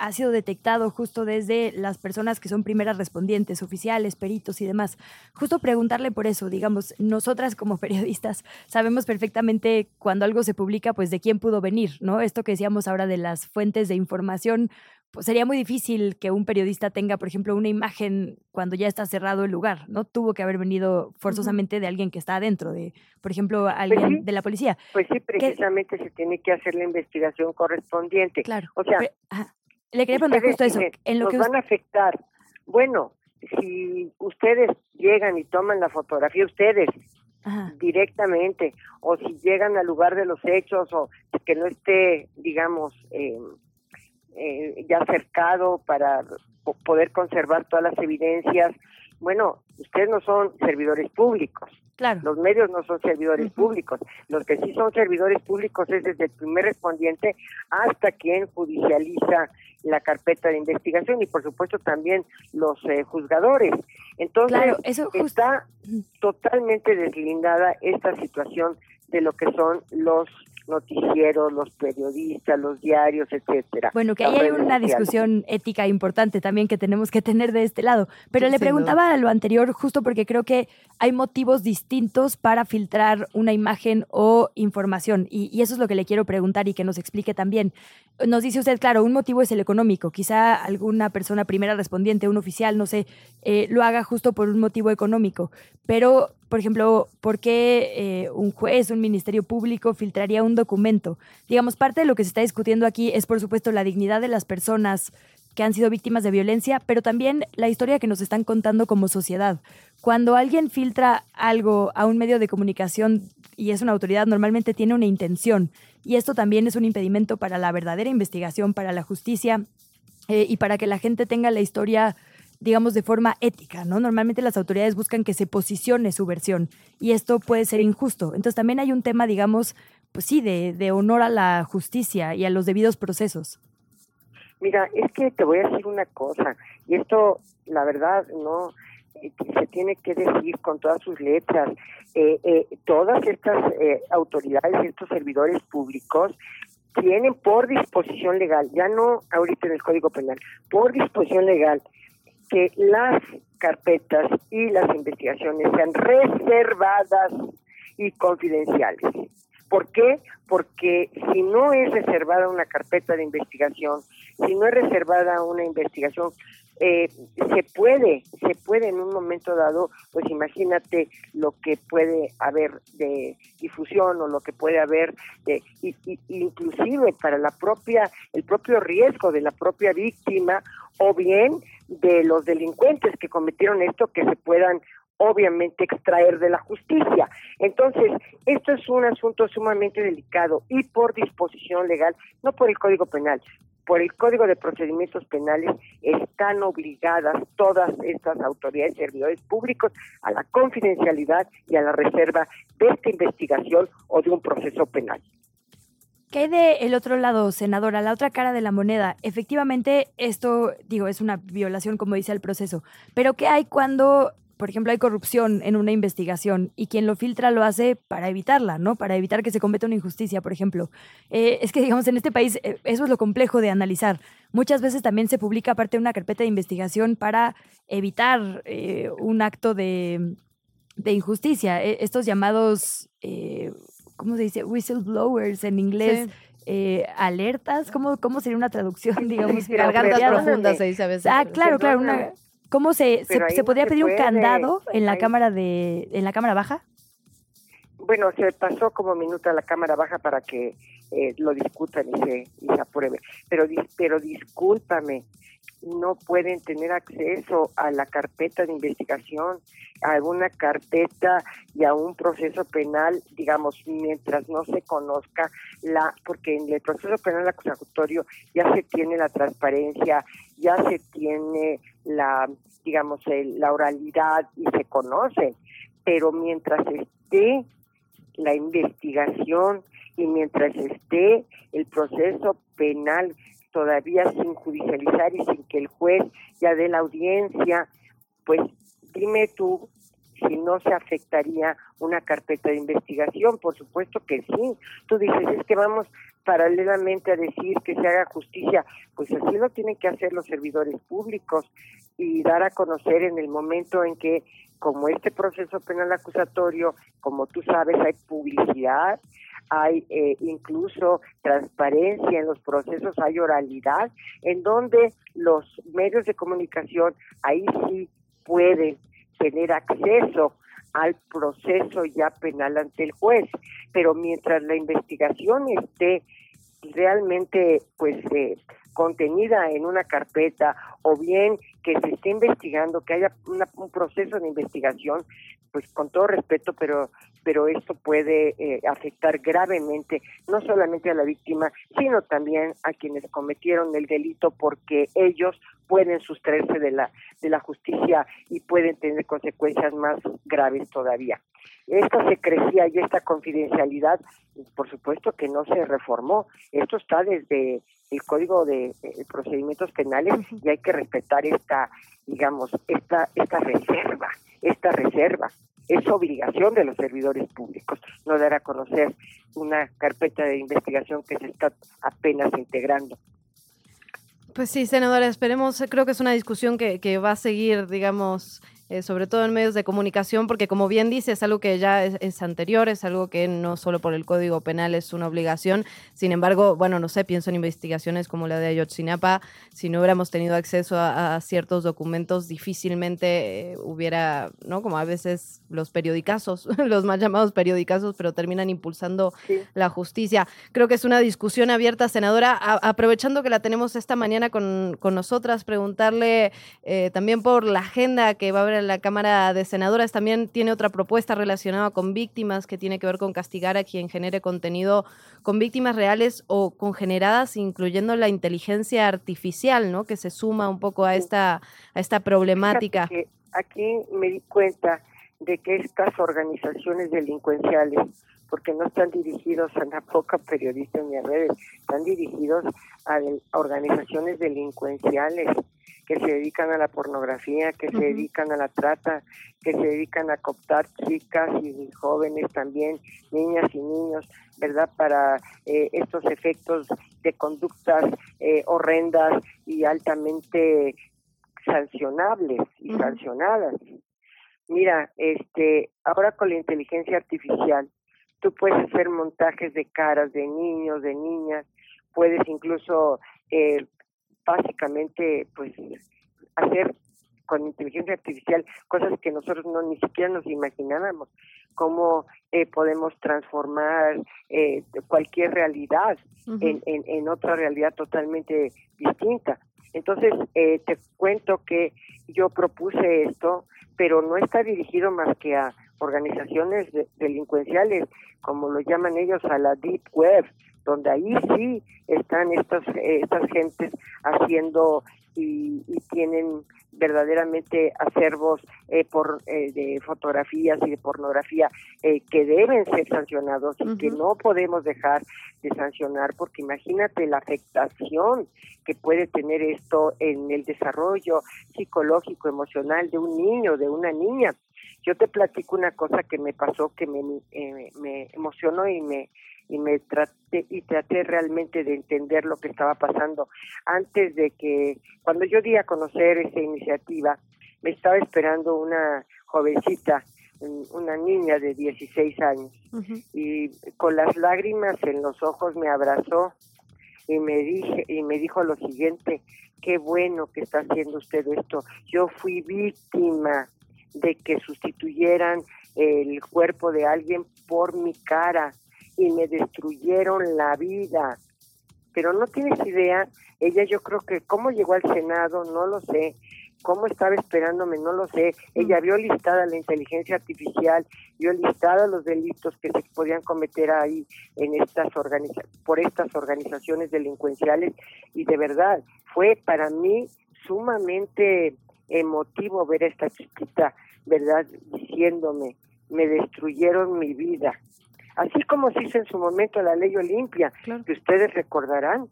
S3: ha sido detectado justo desde las personas que son primeras respondientes, oficiales, peritos y demás. Justo preguntarle por eso, digamos, nosotras como periodistas sabemos perfectamente cuando algo se publica, pues de quién pudo venir, ¿no? Esto que decíamos ahora de las fuentes de información, pues sería muy difícil que un periodista tenga, por ejemplo, una imagen cuando ya está cerrado el lugar, ¿no? Tuvo que haber venido forzosamente de alguien que está adentro, de, por ejemplo, pues alguien de la policía.
S9: Pues sí, precisamente se tiene que hacer la investigación correspondiente.
S3: Claro.
S9: O sea,
S3: le quería preguntar justo eso.
S9: En lo nos van a afectar. Bueno, si ustedes llegan y toman la fotografía, ustedes directamente, o si llegan al lugar de los hechos, o que no esté, digamos, eh, eh, ya cercado para poder conservar todas las evidencias, bueno, ustedes no son servidores públicos. Los medios no son servidores públicos. Los que sí son servidores públicos es desde el primer respondiente hasta quien judicializa la carpeta de investigación y por supuesto también los eh, juzgadores. Entonces, eso está totalmente deslindada esta situación de lo que son los noticieros, los periodistas, los diarios, etcétera.
S3: Bueno, que ahí hay una discusión ética importante también que tenemos que tener de este lado. Pero le preguntaba a lo anterior justo porque creo que hay motivos distintos para filtrar una imagen o información. Y, eso es lo que le quiero preguntar y que nos explique también. Nos dice usted, claro, un motivo es el económico. Quizá alguna persona primera respondiente, un oficial, no sé, eh, lo haga justo por un motivo económico. Pero por ejemplo, ¿por qué eh, un juez, un ministerio público filtraría un documento? Digamos, parte de lo que se está discutiendo aquí es, por supuesto, la dignidad de las personas que han sido víctimas de violencia, pero también la historia que nos están contando como sociedad. Cuando alguien filtra algo a un medio de comunicación y es una autoridad, normalmente tiene una intención. Y esto también es un impedimento para la verdadera investigación, para la justicia eh, y para que la gente tenga la historia digamos, de forma ética, ¿no? Normalmente las autoridades buscan que se posicione su versión y esto puede ser injusto. Entonces también hay un tema, digamos, pues sí, de, honor a la justicia y a los debidos procesos.
S9: Mira, es que te voy a decir una cosa, y esto, la verdad, no eh, se tiene que decir con todas sus letras. Eh, eh, todas estas autoridades, estos servidores públicos, tienen por disposición legal, ya no ahorita en el Código Penal, por disposición legal, que las carpetas y las investigaciones sean reservadas y confidenciales. ¿Por qué? Porque si no es reservada una carpeta de investigación, si no es reservada una investigación, eh, se puede, se puede en un momento dado, pues imagínate lo que puede haber de difusión o lo que puede haber de, y, inclusive para la propia, el propio riesgo de la propia víctima o bien de los delincuentes que cometieron esto que se puedan obviamente extraer de la justicia. Entonces, esto es un asunto sumamente delicado y por disposición legal, no por el Código Penal, por el Código de Procedimientos Penales están obligadas todas estas autoridades y servidores públicos a la confidencialidad y a la reserva de esta investigación o de un proceso penal.
S3: ¿Qué hay de el otro lado, senadora, la otra cara de la moneda? Efectivamente, esto, digo, es una violación, como dice el proceso. Pero ¿qué hay cuando, por ejemplo, hay corrupción en una investigación y quien lo filtra lo hace para evitarla, ¿no? Para evitar que se cometa una injusticia, por ejemplo. Eh, es que, digamos, en este país eh, eso es lo complejo de analizar. Muchas veces también se publica aparte una carpeta de investigación para evitar eh, un acto de, de injusticia. E, estos llamados ¿cómo se dice? Whistleblowers en inglés. Eh, alertas, ¿cómo, ¿cómo sería una traducción, digamos?
S4: Gargantas profundas se dice a veces.
S3: Ah, claro, claro. Una, ¿Cómo se, se, podría pedir un candado en la cámara de, en la cámara baja?
S9: Bueno, se pasó como minuto a la cámara baja para que eh, lo discutan y se, y se apruebe. Pero, pero discúlpame, no pueden tener acceso a la carpeta de investigación, a alguna carpeta y a un proceso penal, digamos, mientras no se conozca la, porque en el proceso penal acusatorio ya se tiene la transparencia, ya se tiene la, digamos, la oralidad y se conoce, pero mientras esté la investigación y mientras esté el proceso penal todavía sin judicializar y sin que el juez ya dé la audiencia, pues dime tú si no se afectaría una carpeta de investigación, por supuesto que sí. Tú dices, es que vamos paralelamente a decir que se haga justicia, pues así lo tienen que hacer los servidores públicos y dar a conocer en el momento en que, como este proceso penal acusatorio, como tú sabes, hay publicidad, hay eh, incluso transparencia en los procesos, hay oralidad, en donde los medios de comunicación ahí sí pueden tener acceso al proceso ya penal ante el juez, pero mientras la investigación esté realmente pues eh, contenida en una carpeta o bien que se esté investigando, que haya un proceso de investigación, pues con todo respeto, pero pero esto puede eh, afectar gravemente no solamente a la víctima, sino también a quienes cometieron el delito porque ellos pueden sustraerse de la de la justicia y pueden tener consecuencias más graves todavía. Esta secrecía y esta confidencialidad, por supuesto que no se reformó. Esto está desde el Código de Procedimientos Penales y hay que respetar esta, digamos, esta esta reserva, esta reserva es obligación de los servidores públicos no dar a conocer una carpeta de investigación que se está apenas integrando.
S4: Pues sí, senadora, esperemos, creo que es una discusión que, que va a seguir, digamos, eh, sobre todo en medios de comunicación, porque como bien dice, es algo que ya es, anterior, es algo que no solo por el Código Penal es una obligación. Sin embargo, bueno, no sé, pienso en investigaciones como la de Ayotzinapa, si no hubiéramos tenido acceso a, ciertos documentos, difícilmente eh, hubiera, ¿no? Como a veces los periodicazos, los más llamados periodicazos, pero terminan impulsando la justicia. Creo que es una discusión abierta, senadora, aprovechando que la tenemos esta mañana con, con nosotras, preguntarle eh, también por la agenda que va a haber la Cámara de Senadoras también tiene otra propuesta relacionada con víctimas que tiene que ver con castigar a quien genere contenido con víctimas reales o con generadas, incluyendo la inteligencia artificial, ¿no? Que se suma un poco a esta, a esta problemática.
S9: Aquí me di cuenta de que estas organizaciones delincuenciales, porque no están dirigidos a la poca periodista ni a redes, están dirigidos a organizaciones delincuenciales que se dedican a la pornografía, que se dedican a la trata, que se dedican a cooptar chicas y jóvenes también, niñas y niños, ¿verdad? Para eh, estos efectos de conductas eh, horrendas y altamente sancionables y sancionadas. Mira, este, ahora con la inteligencia artificial, tú puedes hacer montajes de caras de niños, de niñas, puedes incluso eh, básicamente pues hacer con inteligencia artificial cosas que nosotros no ni siquiera nos imaginábamos. Cómo eh, podemos transformar eh, cualquier realidad en, en, en, otra realidad totalmente distinta. Entonces eh, te cuento que yo propuse esto pero no está dirigido más que a organizaciones delincuenciales como lo llaman ellos a la deep web donde ahí sí están estas, estas gentes haciendo y, tienen verdaderamente acervos eh, por, eh, de fotografías y de pornografía eh, que deben ser sancionados y que no podemos dejar de sancionar porque imagínate la afectación que puede tener esto en el desarrollo psicológico, emocional de un niño, de una niña. Yo te platico una cosa que me pasó que me, me emocionó y me y me traté y traté realmente de entender lo que estaba pasando. Antes de que cuando yo di a conocer esa iniciativa me estaba esperando una jovencita una niña de 16 años y con las lágrimas en los ojos me abrazó y me dije y me dijo lo siguiente qué bueno que está haciendo usted esto. Yo fui víctima de que sustituyeran el cuerpo de alguien por mi cara y me destruyeron la vida. Pero no tienes idea, ella yo creo que cómo llegó al Senado, no lo sé, cómo estaba esperándome, no lo sé. Ella vio listada la inteligencia artificial, vio listada los delitos que se podían cometer ahí en estas organiza por estas organizaciones delincuenciales y de verdad fue para mí sumamente emotivo ver a esta chiquita, ¿verdad? Diciéndome, me destruyeron mi vida, Así como se hizo en su momento la ley Olimpia, que ustedes recordarán,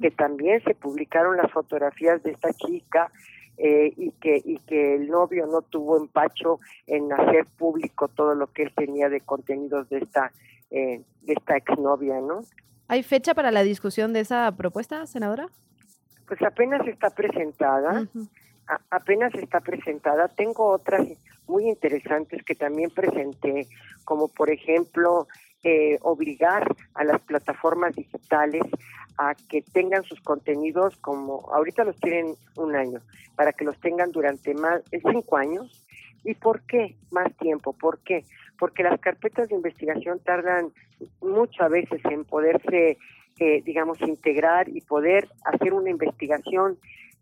S9: que también se publicaron las fotografías de esta chica eh, y que y que el novio no tuvo empacho en hacer público todo lo que él tenía de contenidos de esta eh, de esta exnovia, ¿no?
S4: ¿Hay fecha para la discusión de esa propuesta, senadora?
S9: Pues apenas está presentada, apenas está presentada. Tengo otras muy interesantes que también presenté, como por ejemplo eh, obligar a las plataformas digitales a que tengan sus contenidos como ahorita los tienen un año, para que los tengan durante más de cinco años. ¿Y por qué más tiempo? ¿Por qué? Porque las carpetas de investigación tardan mucho a veces en poderse, eh, digamos, integrar y poder hacer una investigación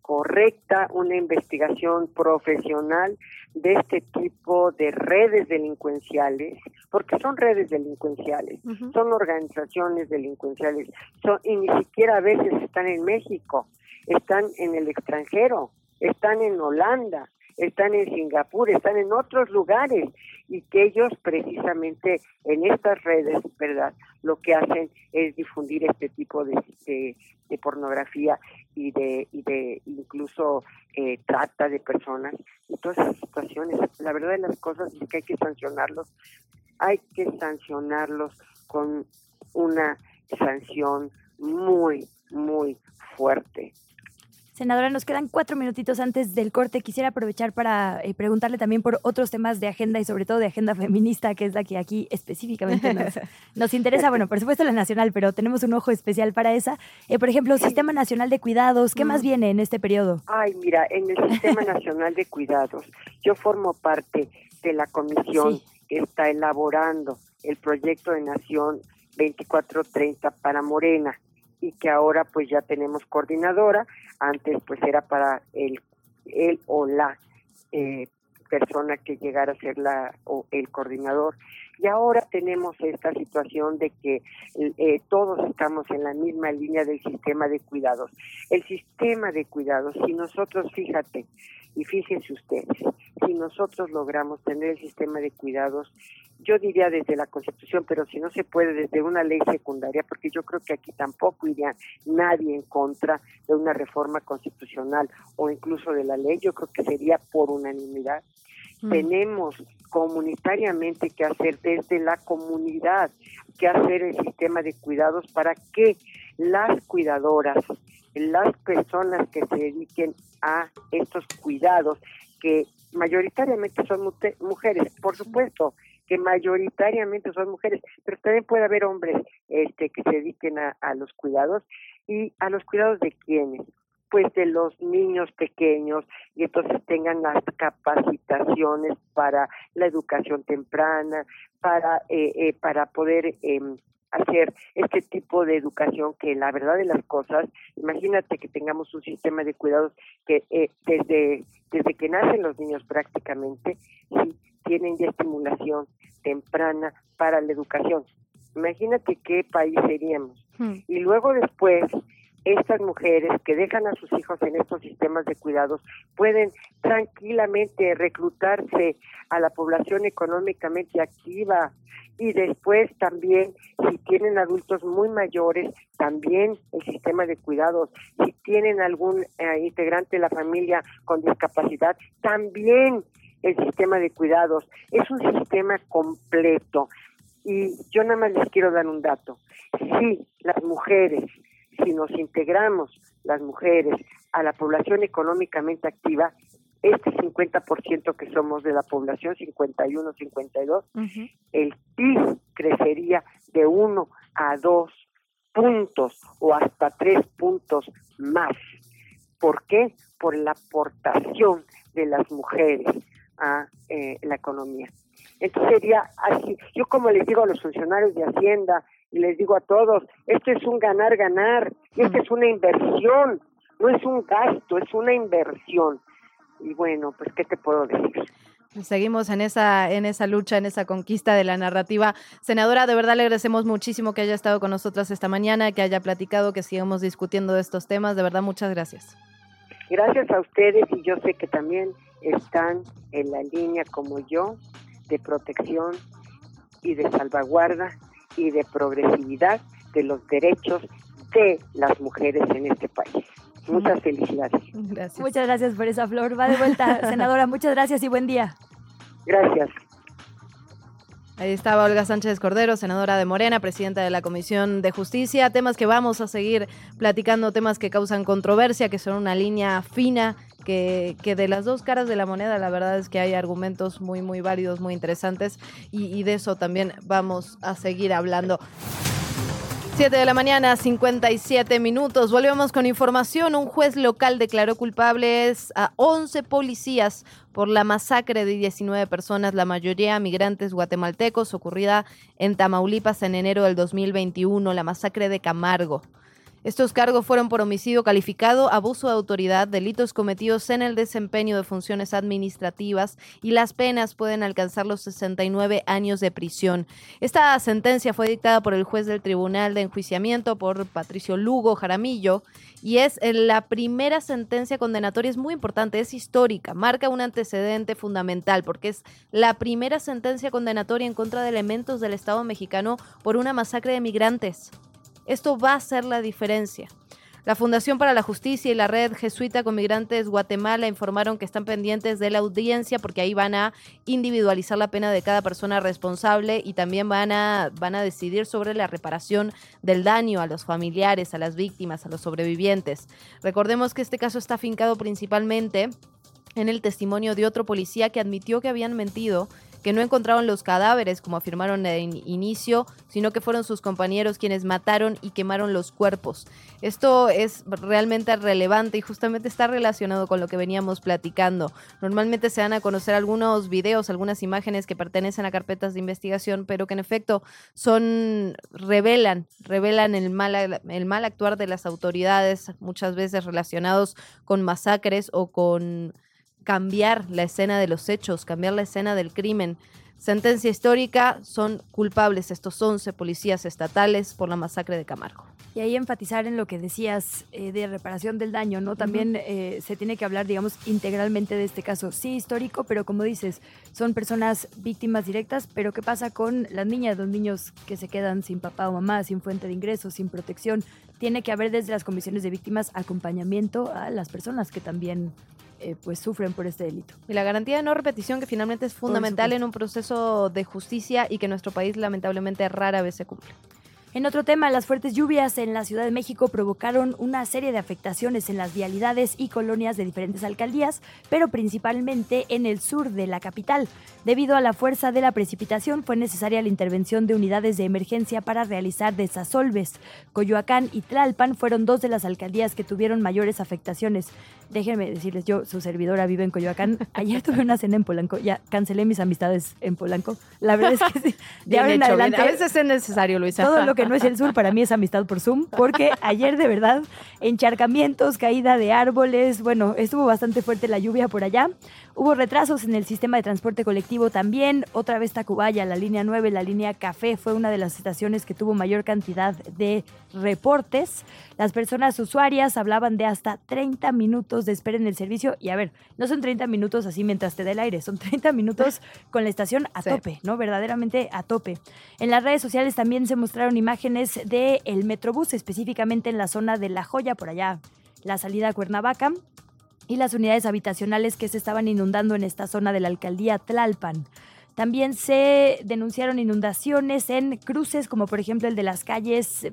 S9: correcta, una investigación profesional de este tipo de redes delincuenciales, porque son redes delincuenciales, son organizaciones delincuenciales, son, y ni siquiera a veces están en México, están en el extranjero, están en Holanda, están en Singapur, están en otros lugares y que ellos precisamente en estas redes, ¿verdad? Lo que hacen es difundir este tipo de, de, pornografía y de, y de incluso eh, trata de personas y todas esas situaciones. La verdad de las cosas es que hay que sancionarlos, hay que sancionarlos con una sanción muy, muy fuerte.
S3: Senadora, nos quedan cuatro minutitos antes del corte. Quisiera aprovechar para eh, preguntarle también por otros temas de agenda y sobre todo de agenda feminista, que es la que aquí específicamente nos, interesa. Bueno, por supuesto la nacional, pero tenemos un ojo especial para esa. Eh, por ejemplo, Sistema Nacional de Cuidados, ¿qué más viene en este periodo?
S9: Ay, mira, en el Sistema Nacional de Cuidados, yo formo parte de la comisión que está elaborando el proyecto de Nación 2430 para Morena y que ahora pues ya tenemos coordinadora, antes pues era para el, el o la eh, persona que llegara a ser la o el coordinador y ahora tenemos esta situación de que eh, todos estamos en la misma línea del sistema de cuidados. El sistema de cuidados, si nosotros, fíjate, y fíjense ustedes, si nosotros logramos tener el sistema de cuidados yo diría desde la Constitución, pero si no se puede desde una ley secundaria, porque yo creo que aquí tampoco iría nadie en contra de una reforma constitucional o incluso de la ley, yo creo que sería por unanimidad. Mm. Tenemos comunitariamente que hacer desde la comunidad, que hacer el sistema de cuidados para que las cuidadoras, las personas que se dediquen a estos cuidados, que mayoritariamente son mujeres, por supuesto, que mayoritariamente son mujeres, pero también puede haber hombres este, que se dediquen a, los cuidados. Y a los cuidados de quienes pues de los niños pequeños y entonces tengan las capacitaciones para la educación temprana, para, eh, eh, para poder em, hacer este tipo de educación que la verdad de las cosas, imagínate que tengamos un sistema de cuidados que eh, desde, desde que nacen los niños prácticamente, sí, tienen ya estimulación temprana para la educación. Imagínate qué país seríamos. Hmm. Y luego después, estas mujeres que dejan a sus hijos en estos sistemas de cuidados pueden tranquilamente reclutarse a la población económicamente activa y después también si tienen adultos muy mayores también el sistema de cuidados si tienen algún eh, integrante de la familia con discapacidad también el sistema de cuidados. Es un sistema completo. Y yo nada más les quiero dar un dato. Si las mujeres, si nos integramos las mujeres a la población económicamente activa, este 50% que somos de la población, 51, 52, el PIB crecería de 1 a 2 puntos o hasta 3 puntos más. ¿Por qué? Por la aportación de las mujeres a eh, la economía. Entonces sería así, yo como les digo a los funcionarios de Hacienda y les digo a todos, esto es un ganar-ganar, esto es una inversión, no es un gasto, es una inversión. Y bueno, pues ¿qué te puedo decir?
S4: Seguimos en esa, en esa lucha, en esa conquista de la narrativa. Senadora, de verdad le agradecemos muchísimo que haya estado con nosotras esta mañana, que haya platicado, que sigamos discutiendo de estos temas. De verdad, muchas gracias.
S9: Gracias a ustedes y yo sé que también están en la línea como yo de protección y de salvaguarda y de progresividad de los derechos de las mujeres en este país. Muchas felicidades.
S3: Muchas gracias por esa flor. Va de vuelta, senadora. Muchas gracias y buen día.
S9: Gracias.
S4: Ahí estaba Olga Sánchez Cordero, senadora de Morena, presidenta de la Comisión de Justicia. Temas que vamos a seguir platicando, temas que causan controversia, que son una línea fina, que, de las dos caras de la moneda, la verdad es que hay argumentos muy, muy válidos, muy interesantes, y, y de eso también vamos a seguir hablando. 7 de la mañana, 57 minutos. Volvemos con información. Un juez local declaró culpables a 11 policías por la masacre de 19 personas, la mayoría migrantes guatemaltecos, ocurrida en Tamaulipas en enero del 2021, la masacre de Camargo. Estos cargos fueron por homicidio calificado, abuso de autoridad, delitos cometidos en el desempeño de funciones administrativas y las penas pueden alcanzar los 69 años de prisión. Esta sentencia fue dictada por el juez del Tribunal de Enjuiciamiento, por Patricio Lugo Jaramillo, y es eh, la primera sentencia condenatoria, es muy importante, es histórica, marca un antecedente fundamental porque es la primera sentencia condenatoria en contra de elementos del Estado mexicano por una masacre de migrantes. Esto va a ser la diferencia. La Fundación para la Justicia y la Red Jesuita con Migrantes Guatemala informaron que están pendientes de la audiencia porque ahí van a individualizar la pena de cada persona responsable y también van a, van a decidir sobre la reparación del daño a los familiares, a las víctimas, a los sobrevivientes. Recordemos que este caso está afincado principalmente en el testimonio de otro policía que admitió que habían mentido que no encontraron los cadáveres, como afirmaron en inicio, sino que fueron sus compañeros quienes mataron y quemaron los cuerpos. Esto es realmente relevante y justamente está relacionado con lo que veníamos platicando. Normalmente se dan a conocer algunos videos, algunas imágenes que pertenecen a carpetas de investigación, pero que en efecto son revelan, revelan el mal, el mal actuar de las autoridades, muchas veces relacionados con masacres o con cambiar la escena de los hechos, cambiar la escena del crimen. Sentencia histórica, son culpables estos 11 policías estatales por la masacre de Camargo.
S3: Y ahí enfatizar en lo que decías eh, de reparación del daño, ¿no? También eh, se tiene que hablar, digamos, integralmente de este caso. Sí, histórico, pero como dices, son personas víctimas directas, pero ¿qué pasa con las niñas, los niños que se quedan sin papá o mamá, sin fuente de ingresos, sin protección? Tiene que haber desde las comisiones de víctimas acompañamiento a las personas que también eh, pues sufren por este delito.
S4: Y la garantía de no repetición que finalmente es fundamental en un proceso de justicia y que nuestro país lamentablemente rara vez se cumple.
S3: En otro tema, las fuertes lluvias en la Ciudad de México provocaron una serie de afectaciones en las vialidades y colonias de diferentes alcaldías, pero principalmente en el sur de la capital. Debido a la fuerza de la precipitación, fue necesaria la intervención de unidades de emergencia para realizar desasolves. Coyoacán y Tlalpan fueron dos de las alcaldías que tuvieron mayores afectaciones. Déjenme decirles, yo, su servidora, vive en Coyoacán. Ayer tuve una cena en Polanco, ya cancelé mis amistades en Polanco. La verdad es que sí. De ahora en adelante.
S4: A veces es necesario, Luisa.
S3: Todo lo que no es el sur para mí es amistad por Zoom, porque ayer de verdad, encharcamientos, caída de árboles, bueno, estuvo bastante fuerte la lluvia por allá. Hubo retrasos en el sistema de transporte colectivo también. Otra vez Tacubaya, la línea 9, la línea Café, fue una de las estaciones que tuvo mayor cantidad de reportes. Las personas usuarias hablaban de hasta 30 minutos de espera en el servicio. Y a ver, no son 30 minutos así mientras te dé el aire, son 30 minutos con la estación a tope, ¿no? Verdaderamente a tope. En las redes sociales también se mostraron imágenes del el Metrobús, específicamente en la zona de La Joya, por allá, la salida a Cuernavaca y las unidades habitacionales que se estaban inundando en esta zona de la alcaldía Tlalpan. También se denunciaron inundaciones en cruces, como por ejemplo el de las calles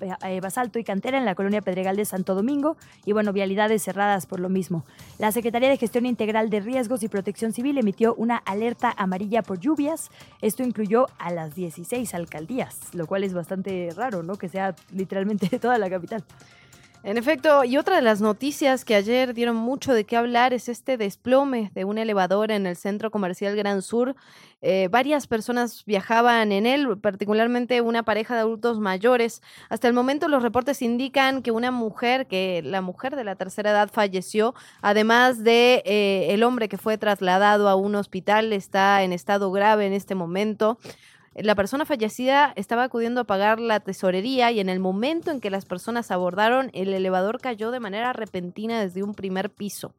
S3: eh, Basalto y Cantera en la colonia Pedregal de Santo Domingo y bueno, vialidades cerradas por lo mismo. La Secretaría de Gestión Integral de Riesgos y Protección Civil emitió una alerta amarilla por lluvias. Esto incluyó a las 16 alcaldías, lo cual es bastante raro, ¿no? Que sea literalmente toda la capital.
S4: En efecto, y otra de las noticias que ayer dieron mucho de qué hablar es este desplome de un elevador en el centro comercial Gran Sur. Eh, varias personas viajaban en él, particularmente una pareja de adultos mayores. Hasta el momento los reportes indican que una mujer, que la mujer de la tercera edad falleció, además de eh, el hombre que fue trasladado a un hospital, está en estado grave en este momento la persona fallecida estaba acudiendo a pagar la tesorería y en el momento en que las personas abordaron, el elevador cayó de manera repentina desde un primer piso.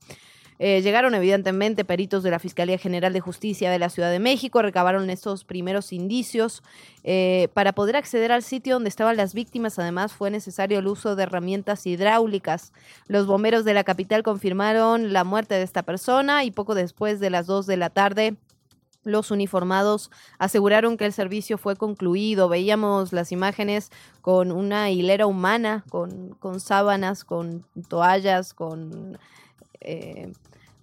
S4: Eh, llegaron evidentemente peritos de la Fiscalía General de Justicia de la Ciudad de México, recabaron estos primeros indicios. Eh, para poder acceder al sitio donde estaban las víctimas, además fue necesario el uso de herramientas hidráulicas. Los bomberos de la capital confirmaron la muerte de esta persona y poco después de las 2 de la tarde los uniformados aseguraron que el servicio fue concluido. Veíamos las imágenes con una hilera humana, con, con sábanas, con toallas, con eh,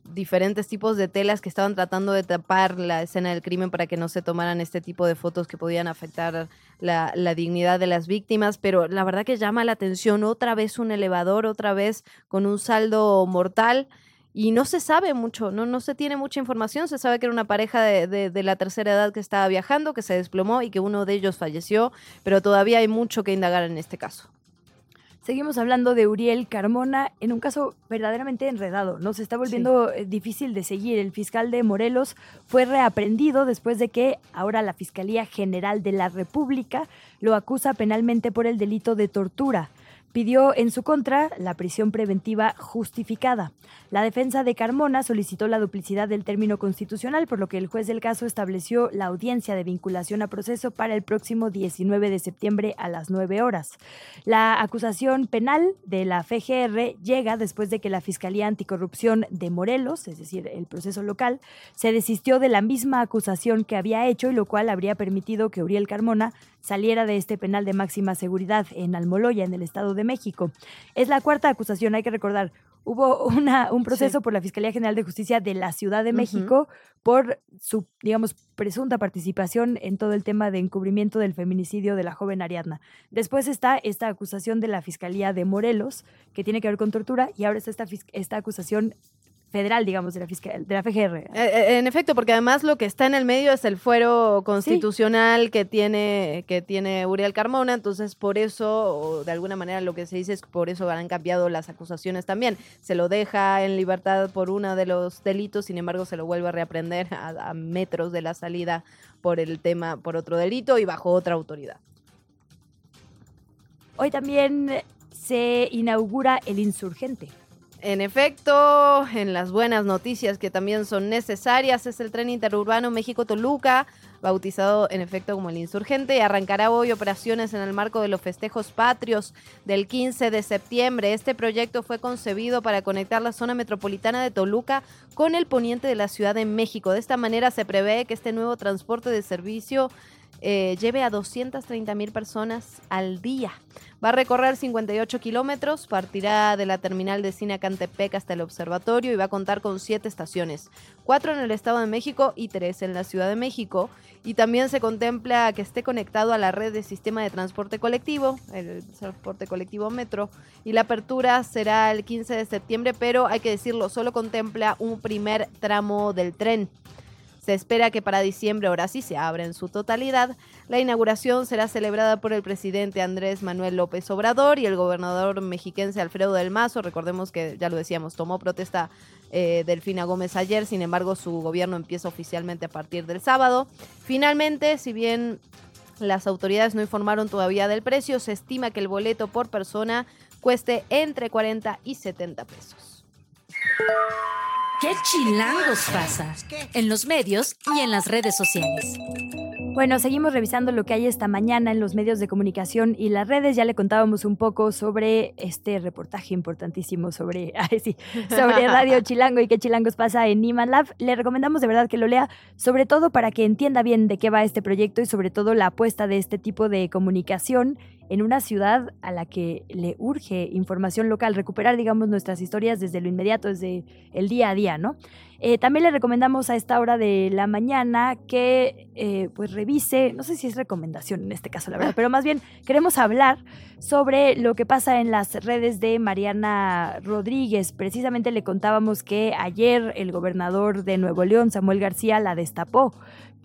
S4: diferentes tipos de telas que estaban tratando de tapar la escena del crimen para que no se tomaran este tipo de fotos que podían afectar la, la, dignidad de las víctimas. Pero la verdad que llama la atención otra vez un elevador, otra vez con un saldo mortal y no se sabe mucho, no, no se tiene mucha información. Se sabe que era una pareja de, de, la tercera edad que estaba viajando, que se desplomó y que uno de ellos falleció, pero todavía hay mucho que indagar en este caso.
S3: Seguimos hablando de Uriel Carmona en un caso verdaderamente enredado, ¿no? Se está volviendo eh, difícil de seguir. El fiscal de Morelos fue reaprendido después de que ahora la Fiscalía General de la República lo acusa penalmente por el delito de tortura pidió en su contra la prisión preventiva justificada. La defensa de Carmona solicitó la duplicidad del término constitucional, por lo que el juez del caso estableció la audiencia de vinculación a proceso para el próximo 19 de septiembre a las 9 horas. La acusación penal de la FGR llega después de que la Fiscalía Anticorrupción de Morelos, es decir, el proceso local, se desistió de la misma acusación que había hecho y lo cual habría permitido que Uriel Carmona saliera de este penal de máxima seguridad en Almoloya, en el Estado de México. Es la cuarta acusación, hay que recordar. Hubo una, un proceso por la Fiscalía General de Justicia de la Ciudad de México por su, digamos, presunta participación en todo el tema de encubrimiento del feminicidio de la joven Ariadna. Después está esta acusación de la Fiscalía de Morelos, que tiene que ver con tortura, y ahora está esta, esta acusación federal, digamos, de la, fiscal, de la FGR.
S4: Eh, eh, en efecto, porque además lo que está en el medio es el fuero constitucional que, tiene, que tiene Uriel Carmona, entonces por eso, o de alguna manera lo que se dice es que por eso han cambiado las acusaciones también. Se lo deja en libertad por uno de los delitos, sin embargo se lo vuelve a reaprender a metros de la salida por el tema, por otro delito y bajo otra autoridad.
S3: Hoy también se inaugura el insurgente.
S4: En efecto, en las buenas noticias que también son necesarias, es el tren interurbano México-Toluca, bautizado en efecto como el insurgente, y arrancará hoy operaciones en el marco de los festejos patrios del 15 de septiembre. Este proyecto fue concebido para conectar la zona metropolitana de Toluca con el poniente de la Ciudad de México. De esta manera se prevé que este nuevo transporte de servicio eh, lleve a 230 mil personas al día. Va a recorrer 58 kilómetros, partirá de la terminal de cine Cantepec hasta el observatorio y va a contar con siete estaciones, cuatro en el Estado de México y tres en la Ciudad de México. Y también se contempla que esté conectado a la red de sistema de transporte colectivo, el transporte colectivo Metro, y la apertura será el 15 de septiembre, pero hay que decirlo, solo contempla un primer tramo del tren. Se espera que para diciembre, ahora sí, se abra en su totalidad. La inauguración será celebrada por el presidente Andrés Manuel López Obrador y el gobernador mexiquense Alfredo del Mazo. Recordemos que, ya lo decíamos, tomó protesta eh, Delfina Gómez ayer, sin embargo, su gobierno empieza oficialmente a partir del sábado. Finalmente, si bien las autoridades no informaron todavía del precio, se estima que el boleto por persona cueste entre 40 y 70 pesos.
S1: ¿Qué chilangos pasa? En los medios y en las redes sociales.
S3: Bueno, seguimos revisando lo que hay esta mañana en los medios de comunicación y las redes. Ya le contábamos un poco sobre este reportaje importantísimo sobre, sí, sobre Radio Chilango y qué chilangos pasa en Niman Lab. Le recomendamos de verdad que lo lea, sobre todo para que entienda bien de qué va este proyecto y sobre todo la apuesta de este tipo de comunicación en una ciudad a la que le urge información local, recuperar, digamos, nuestras historias desde lo inmediato, desde el día a día, ¿no? Eh, también le recomendamos a esta hora de la mañana que eh, pues revise, no sé si es recomendación en este caso, la verdad, pero más bien queremos hablar sobre lo que pasa en las redes de Mariana Rodríguez. Precisamente le contábamos que ayer el gobernador de Nuevo León, Samuel García, la destapó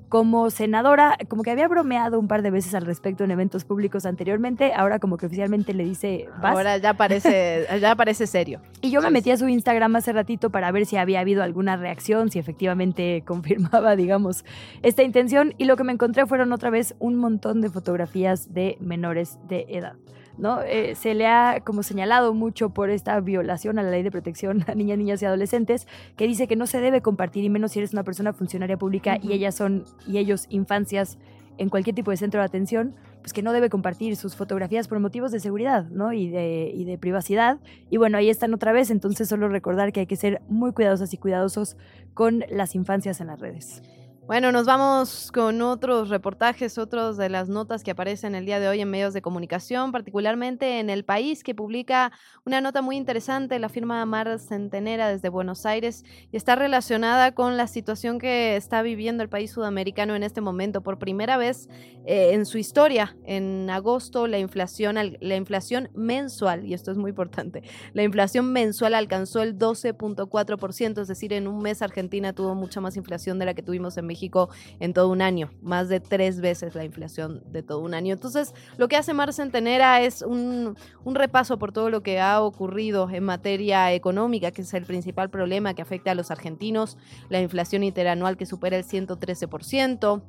S3: como senadora, como que había bromeado un par de veces al respecto en eventos públicos anteriormente, ahora como que oficialmente le dice,
S4: Ahora ya parece, ya parece serio.
S3: Y yo me metí a su Instagram hace ratito para ver si había habido alguna reacción, si efectivamente confirmaba, digamos, esta intención, y lo que me encontré fueron otra vez un montón de fotografías de menores de edad. ¿No? Eh, se le ha como señalado mucho por esta violación a la ley de protección a niñas, niñas y adolescentes, que dice que no se debe compartir, y menos si eres una persona funcionaria pública y ellas son, y ellos infancias en cualquier tipo de centro de atención, pues que no debe compartir sus fotografías por motivos de seguridad, ¿no? Y de, y de privacidad. Y bueno, ahí están otra vez, entonces solo recordar que hay que ser muy cuidadosas y cuidadosos con las infancias en las redes.
S4: Bueno, nos vamos con otros reportajes, otros de las notas que aparecen el día de hoy en medios de comunicación, particularmente en El País, que publica una nota muy interesante, la firma Mar Centenera desde Buenos Aires, y está relacionada con la situación que está viviendo el país sudamericano en este momento. Por primera vez eh, en su historia, en agosto, la inflación, la inflación mensual, y esto es muy importante, la inflación mensual alcanzó el 12.4%, es decir, en un mes Argentina tuvo mucha más inflación de la que tuvimos en México México en todo un año, más de tres veces la inflación de todo un año. Entonces, lo que hace Mar Centenera es un, un repaso por todo lo que ha ocurrido en materia económica, que es el principal problema que afecta a los argentinos, la inflación interanual que supera el 113%.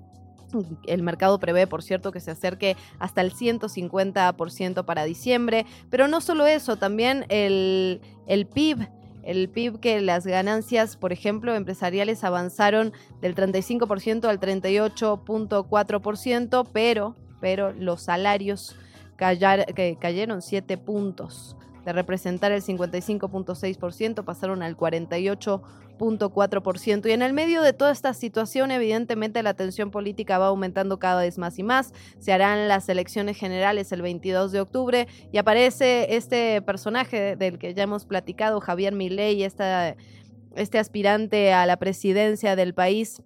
S4: El mercado prevé, por cierto, que se acerque hasta el 150% para diciembre. Pero no solo eso, también el, el PIB el PIB que las ganancias, por ejemplo, empresariales avanzaron del 35% al 38.4%, pero, pero los salarios cayeron 7 puntos. De representar el 55.6%, pasaron al 48%. Y en el medio de toda esta situación, evidentemente la tensión política va aumentando cada vez más y más. Se harán las elecciones generales el 22 de octubre y aparece este personaje del que ya hemos platicado, Javier Milei, esta, este aspirante a la presidencia del país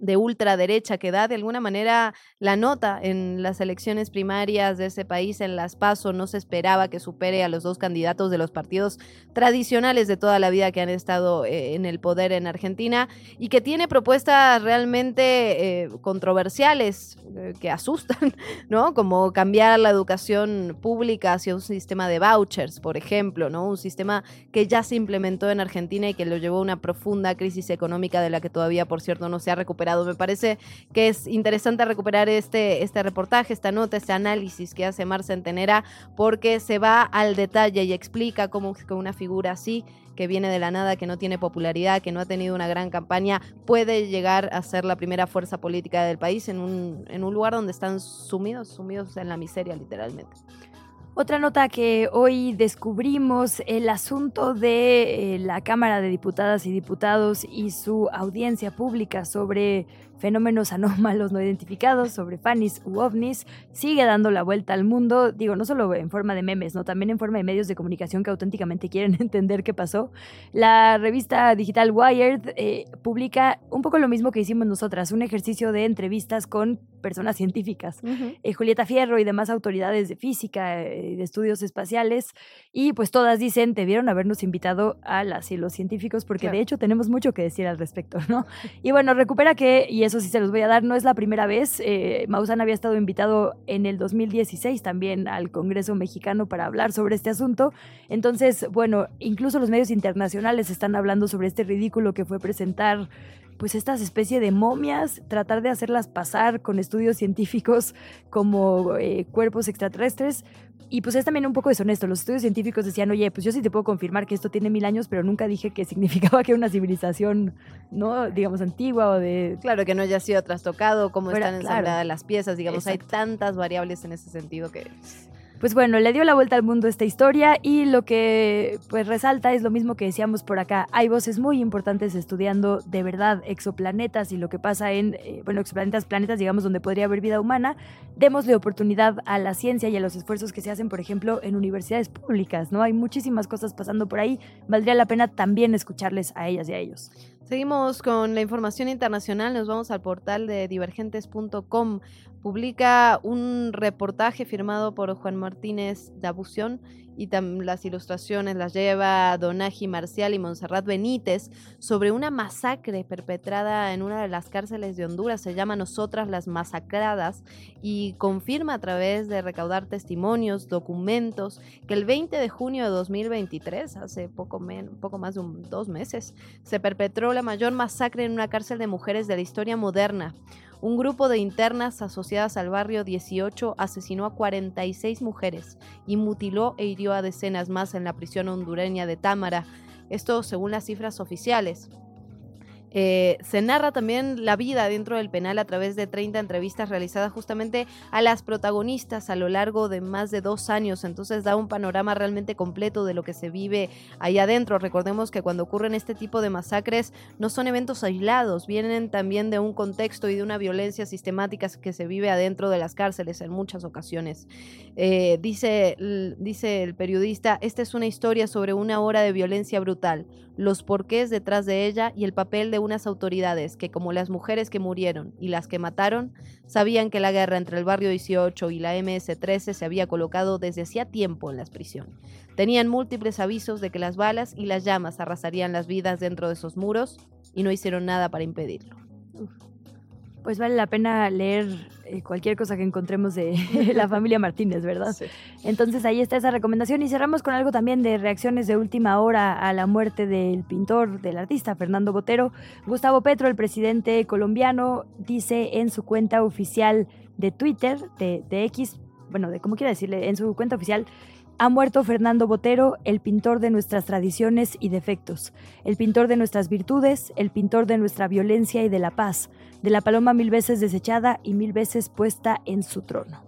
S4: de ultraderecha que da de alguna manera la nota en las elecciones primarias de ese país, en las PASO, no se esperaba que supere a los dos candidatos de los partidos tradicionales de toda la vida que han estado eh, en el poder en Argentina y que tiene propuestas realmente eh, controversiales eh, que asustan, ¿no? Como cambiar la educación pública hacia un sistema de vouchers, por ejemplo, ¿no? Un sistema que ya se implementó en Argentina y que lo llevó a una profunda crisis económica de la que todavía, por cierto, no se ha recuperado me parece que es interesante recuperar este, este reportaje, esta nota, este análisis que hace Mar Centenera, porque se va al detalle y explica cómo que una figura así que viene de la nada, que no tiene popularidad, que no ha tenido una gran campaña, puede llegar a ser la primera fuerza política del país en un, en un lugar donde están sumidos, sumidos en la miseria literalmente.
S3: Otra nota que hoy descubrimos, el asunto de eh, la Cámara de Diputadas y Diputados y su audiencia pública sobre fenómenos anómalos no identificados, sobre fanis u ovnis, sigue dando la vuelta al mundo, digo, no solo en forma de memes, ¿no? también en forma de medios de comunicación que auténticamente quieren entender qué pasó. La revista digital Wired eh, publica un poco lo mismo que hicimos nosotras, un ejercicio de entrevistas con personas científicas, eh, Julieta Fierro y demás autoridades de física y eh, de estudios espaciales, y pues todas dicen, debieron habernos invitado a las y los científicos porque de hecho tenemos mucho que decir al respecto, ¿no? Y bueno, recupera que, y eso sí se los voy a dar, no es la primera vez. Eh, Maussan había estado invitado en el 2016 también al Congreso mexicano para hablar sobre este asunto. Entonces, bueno, incluso los medios internacionales están hablando sobre este ridículo que fue presentar pues estas especies de momias, tratar de hacerlas pasar con estudios científicos como eh, cuerpos extraterrestres, y pues es también un poco deshonesto. Los estudios científicos decían, oye, pues yo sí te puedo confirmar que esto tiene mil años, pero nunca dije que significaba que era una civilización, ¿no? Digamos, antigua o de...
S4: Claro, que no haya sido trastocado, cómo están ensambladas las piezas, digamos, hay tantas variables en ese sentido que...
S3: Pues bueno, le dio la vuelta al mundo esta historia y lo que pues resalta es lo mismo que decíamos por acá. Hay voces muy importantes estudiando de verdad exoplanetas y lo que pasa en, eh, bueno, exoplanetas, planetas, digamos, donde podría haber vida humana. Démosle oportunidad a la ciencia y a los esfuerzos que se hacen, por ejemplo, en universidades públicas, ¿no? Hay muchísimas cosas pasando por ahí. Valdría la pena también escucharles a ellas y a ellos.
S4: Seguimos con la información internacional, nos vamos al portal de divergentes.com. Publica un reportaje firmado por Juan Martínez Dabución y las ilustraciones las lleva Donaji Marcial y Monserrat Benítez sobre una masacre perpetrada en una de las cárceles de Honduras, se llama Nosotras las Masacradas, y confirma a través de recaudar testimonios, documentos, que el 20 de junio de 2023, hace poco, poco más de dos meses, se perpetró la mayor masacre en una cárcel de mujeres de la historia moderna. Un grupo de internas asociadas al barrio 18 asesinó a 46 mujeres y mutiló e hirió a decenas más en la prisión hondureña de Támara. Esto según las cifras oficiales. Eh, se narra también la vida dentro del penal a través de 30 entrevistas realizadas justamente a las protagonistas a lo largo de más de dos años. Entonces da un panorama realmente completo de lo que se vive ahí adentro. Recordemos que cuando ocurren este tipo de masacres no son eventos aislados, vienen también de un contexto y de una violencia sistemática que se vive adentro de las cárceles en muchas ocasiones. Eh, dice, dice el periodista, esta es una historia sobre una hora de violencia brutal, los porqués detrás de ella y el papel de unas autoridades que, como las mujeres que murieron y las que mataron, sabían que la guerra entre el barrio 18 y la MS-13 se había colocado desde hacía tiempo en la prisión. Tenían múltiples avisos de que las balas y las llamas arrasarían las vidas dentro de esos muros y no hicieron nada para impedirlo.
S3: Pues vale la pena leer eh, cualquier cosa que encontremos de la familia Martínez, ¿verdad? Entonces ahí está esa recomendación y cerramos con algo también de reacciones de última hora a la muerte del pintor, del artista Fernando Botero. Gustavo Petro, el presidente colombiano, dice en su cuenta oficial de Twitter, de, de X, bueno, de cómo quiera decirle, en su cuenta oficial, ha muerto Fernando Botero, el pintor de nuestras tradiciones y defectos, el pintor de nuestras virtudes, el pintor de nuestra violencia y de la paz, de la paloma mil veces desechada y mil veces puesta en su trono.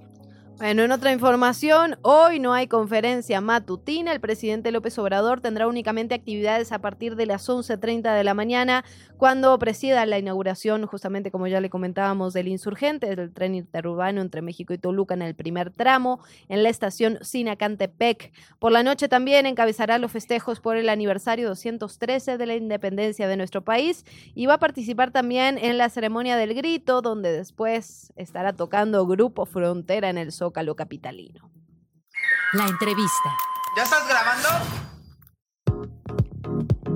S4: Bueno, en otra información, hoy no hay conferencia matutina. El presidente López Obrador tendrá únicamente actividades a partir de las 11.30 de la mañana, cuando presida la inauguración, justamente como ya le comentábamos, del insurgente, del tren interurbano entre México y Toluca en el primer tramo, en la estación Sinacantepec. Por la noche también encabezará los festejos por el aniversario 213 de la independencia de nuestro país y va a participar también en la ceremonia del grito, donde después estará tocando Grupo Frontera en el Zócalo capitalino.
S1: La entrevista.
S2: ¿Ya estás grabando?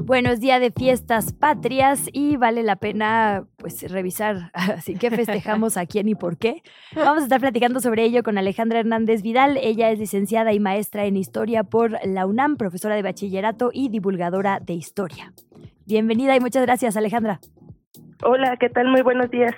S3: Buenos días de fiestas patrias y vale la pena pues revisar así que festejamos a quién y por qué. Vamos a estar platicando sobre ello con Alejandra Hernández Vidal. Ella es licenciada y maestra en historia por la UNAM, profesora de bachillerato y divulgadora de historia. Bienvenida y muchas gracias, Alejandra.
S10: Hola, ¿qué tal? Muy buenos días.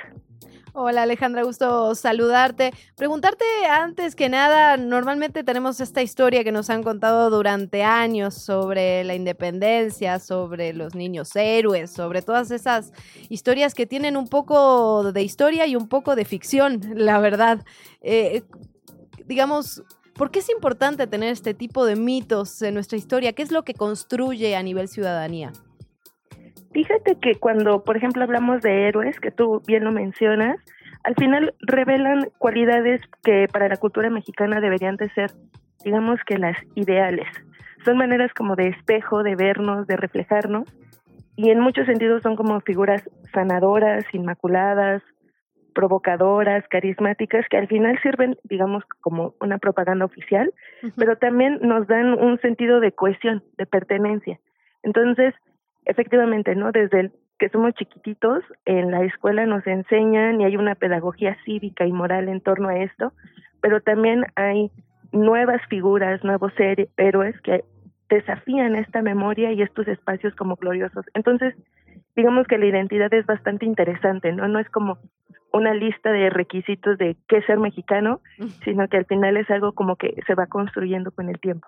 S4: Hola Alejandra, gusto saludarte. Preguntarte antes que nada, normalmente tenemos esta historia que nos han contado durante años sobre la independencia, sobre los niños héroes, sobre todas esas historias que tienen un poco de historia y un poco de ficción, la verdad. Eh, digamos, ¿por qué es importante tener este tipo de mitos en nuestra historia? ¿Qué es lo que construye a nivel ciudadanía?
S10: Fíjate que cuando, por ejemplo, hablamos de héroes, que tú bien lo mencionas, al final revelan cualidades que para la cultura mexicana deberían de ser, digamos que las ideales. Son maneras como de espejo, de vernos, de reflejarnos, y en muchos sentidos son como figuras sanadoras, inmaculadas, provocadoras, carismáticas, que al final sirven, digamos, como una propaganda oficial, pero también nos dan un sentido de cohesión, de pertenencia. Entonces, efectivamente, ¿no? Desde el que somos chiquititos, en la escuela nos enseñan y hay una pedagogía cívica y moral en torno a esto, pero también hay nuevas figuras, nuevos héroes que desafían esta memoria y estos espacios como gloriosos. Entonces, digamos que la identidad es bastante interesante, ¿no? No es como una lista de requisitos de qué ser mexicano, sino que al final es algo como que se va construyendo con el tiempo.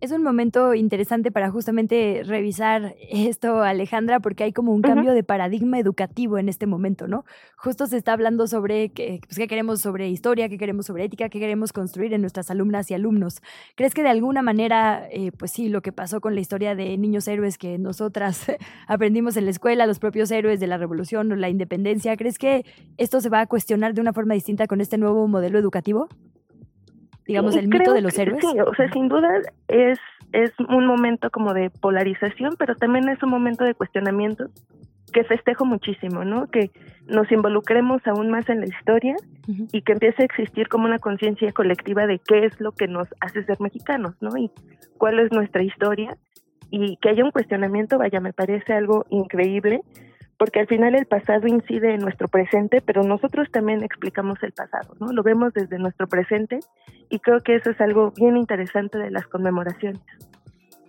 S3: Es un momento interesante para justamente revisar esto, Alejandra, porque hay como un cambio de paradigma educativo en este momento, ¿no? Justo se está hablando sobre qué, pues, qué queremos sobre historia, qué queremos sobre ética, qué queremos construir en nuestras alumnas y alumnos. ¿Crees que de alguna manera, eh, pues sí, lo que pasó con la historia de niños héroes que nosotras aprendimos en la escuela, los propios héroes de la revolución o la independencia, ¿crees que esto se va a cuestionar de una forma distinta con este nuevo modelo educativo? Digamos, el mito de los héroes.
S10: Sí, o sea, sin duda es, es un momento como de polarización, pero también es un momento de cuestionamiento que festejo muchísimo, ¿no? Que nos involucremos aún más en la historia y que empiece a existir como una conciencia colectiva de qué es lo que nos hace ser mexicanos, ¿no? Y cuál es nuestra historia y que haya un cuestionamiento, vaya, me parece algo increíble porque al final el pasado incide en nuestro presente, pero nosotros también explicamos el pasado, ¿no? Lo vemos desde nuestro presente y creo que eso es algo bien interesante de las conmemoraciones.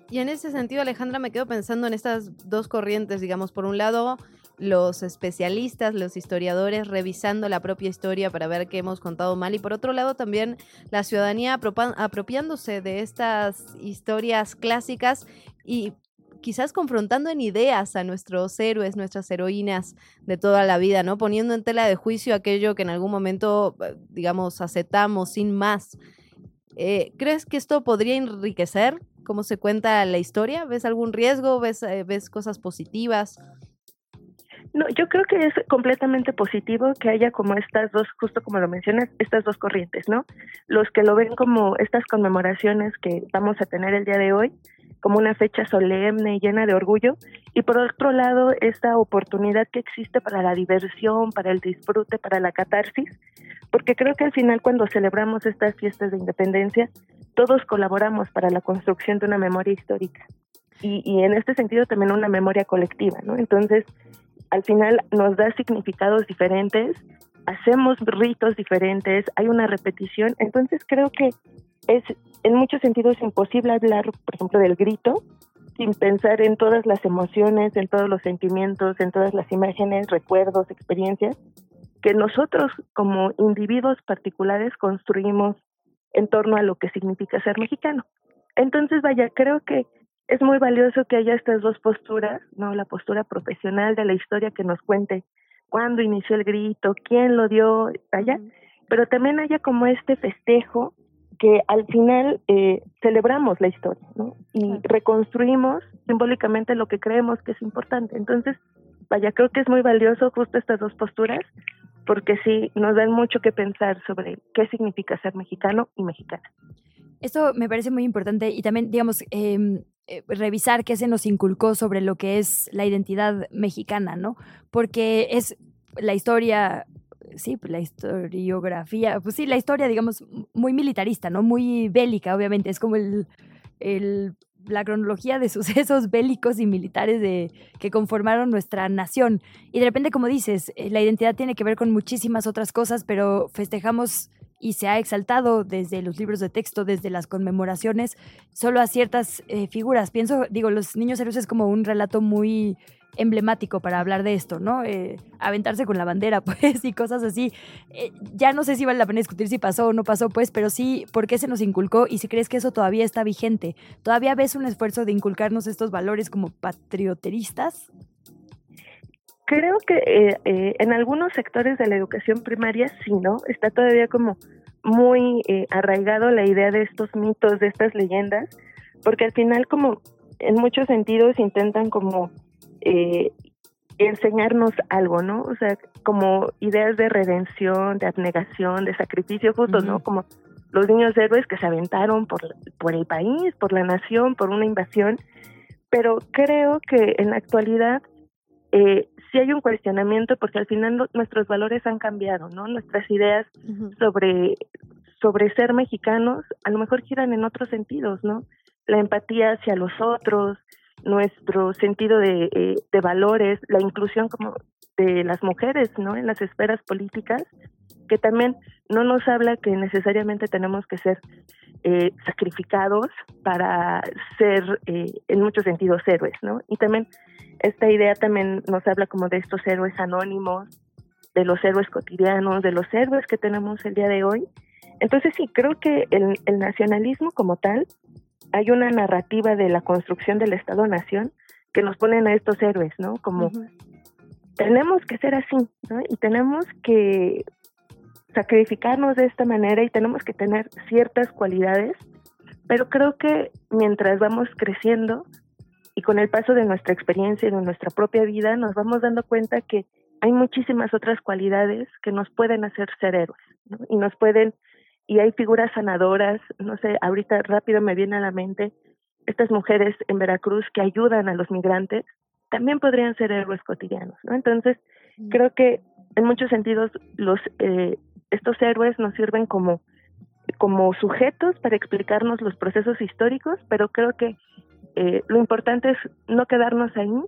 S4: Y en ese sentido, Alejandra, me quedo pensando en estas dos corrientes, digamos, por un lado, los especialistas, los historiadores revisando la propia historia para ver qué hemos contado mal y por otro lado también la ciudadanía apropiándose de estas historias clásicas y quizás confrontando en ideas a nuestros héroes, nuestras heroínas de toda la vida, ¿no? Poniendo en tela de juicio aquello que en algún momento, eh, digamos, aceptamos sin más. Eh, ¿Crees que esto podría enriquecer cómo se cuenta la historia? ¿Ves algún riesgo? ¿Ves, eh, ves cosas positivas?
S10: No, yo creo que es completamente positivo que haya como estas dos, justo como lo mencionas, estas dos corrientes, ¿no? Los que lo ven como estas conmemoraciones que vamos a tener el día de hoy, como una fecha solemne y llena de orgullo, y por otro lado esta oportunidad que existe para la diversión, para el disfrute, para la catarsis, porque creo que al final cuando celebramos estas fiestas de independencia, todos colaboramos para la construcción de una memoria histórica. Y, en este sentido también una memoria colectiva, ¿no? Entonces, al final nos da significados diferentes hacemos ritos diferentes, hay una repetición, entonces creo que es en muchos sentidos imposible hablar, por ejemplo, del grito sin pensar en todas las emociones, en todos los sentimientos, en todas las imágenes, recuerdos, experiencias que nosotros como individuos particulares construimos en torno a lo que significa ser mexicano. Entonces, vaya, creo que es muy valioso que haya estas dos posturas, ¿no? La postura profesional de la historia que nos cuente cuándo inició el grito, quién lo dio, vaya, pero también haya como este festejo que al final eh, celebramos la historia, ¿no? Y reconstruimos simbólicamente lo que creemos que es importante. Entonces, vaya, creo que es muy valioso justo estas dos posturas, porque sí, nos dan mucho que pensar sobre qué significa ser mexicano y mexicana.
S3: Esto me parece muy importante y también, digamos, em, eh, revisar qué se nos inculcó sobre lo que es la identidad mexicana, ¿no? Porque es la historia, sí, la historiografía, pues sí, la historia, digamos, muy militarista, ¿no? Muy bélica, obviamente, es como el, el la cronología de sucesos bélicos y militares de, que conformaron nuestra nación. Y de repente, como dices, eh, la identidad tiene que ver con muchísimas otras cosas, pero festejamos y se ha exaltado desde los libros de texto, desde las conmemoraciones, solo a ciertas eh, figuras. Pienso, digo, los niños héroes es como un relato muy emblemático para hablar de esto, ¿no? Eh, aventarse con la bandera, pues, y cosas así. Eh, ya no sé si vale la pena discutir si pasó o no pasó, pues, pero sí, ¿por qué se nos inculcó? Y si crees que eso todavía está vigente, ¿todavía ves un esfuerzo de inculcarnos estos valores como patrioteristas?
S10: Creo que eh, en algunos sectores de la educación primaria sí, ¿no? Está todavía como muy arraigado la idea de estos mitos, de estas leyendas, porque al final como en muchos sentidos intentan como enseñarnos algo, ¿no? O sea, como ideas de redención, de abnegación, de sacrificio justo, ¿no? Como los niños héroes que se aventaron por, por el país, por la nación, por una invasión, pero creo que en la actualidad eh, sí hay un cuestionamiento porque al final nuestros valores han cambiado, ¿no? Nuestras ideas sobre, sobre ser mexicanos a lo mejor giran en otros sentidos, ¿no? La empatía hacia los otros, nuestro sentido de, eh, de valores, la inclusión como de las mujeres, ¿no? En las esferas políticas, que también no nos habla que necesariamente tenemos que ser eh, sacrificados para ser eh, en muchos sentidos héroes, ¿no? Y también esta idea también nos habla como de estos héroes anónimos, de los héroes cotidianos, de los héroes que tenemos el día de hoy. Entonces sí, creo que el, el nacionalismo como tal, hay una narrativa de la construcción del Estado-Nación que nos ponen a estos héroes, ¿no? Como tenemos que ser así, ¿no? Y tenemos que sacrificarnos de esta manera y tenemos que tener ciertas cualidades, pero creo que mientras vamos creciendo, y con el paso de nuestra experiencia y de nuestra propia vida nos vamos dando cuenta que hay muchísimas otras cualidades que nos pueden hacer ser héroes y nos pueden y hay figuras sanadoras no sé ahorita rápido me viene a la mente estas mujeres en Veracruz que ayudan a los migrantes también podrían ser héroes cotidianos no entonces mm. creo que en muchos sentidos los eh, estos héroes nos sirven como como sujetos para explicarnos los procesos históricos pero creo que eh, lo importante es no quedarnos ahí,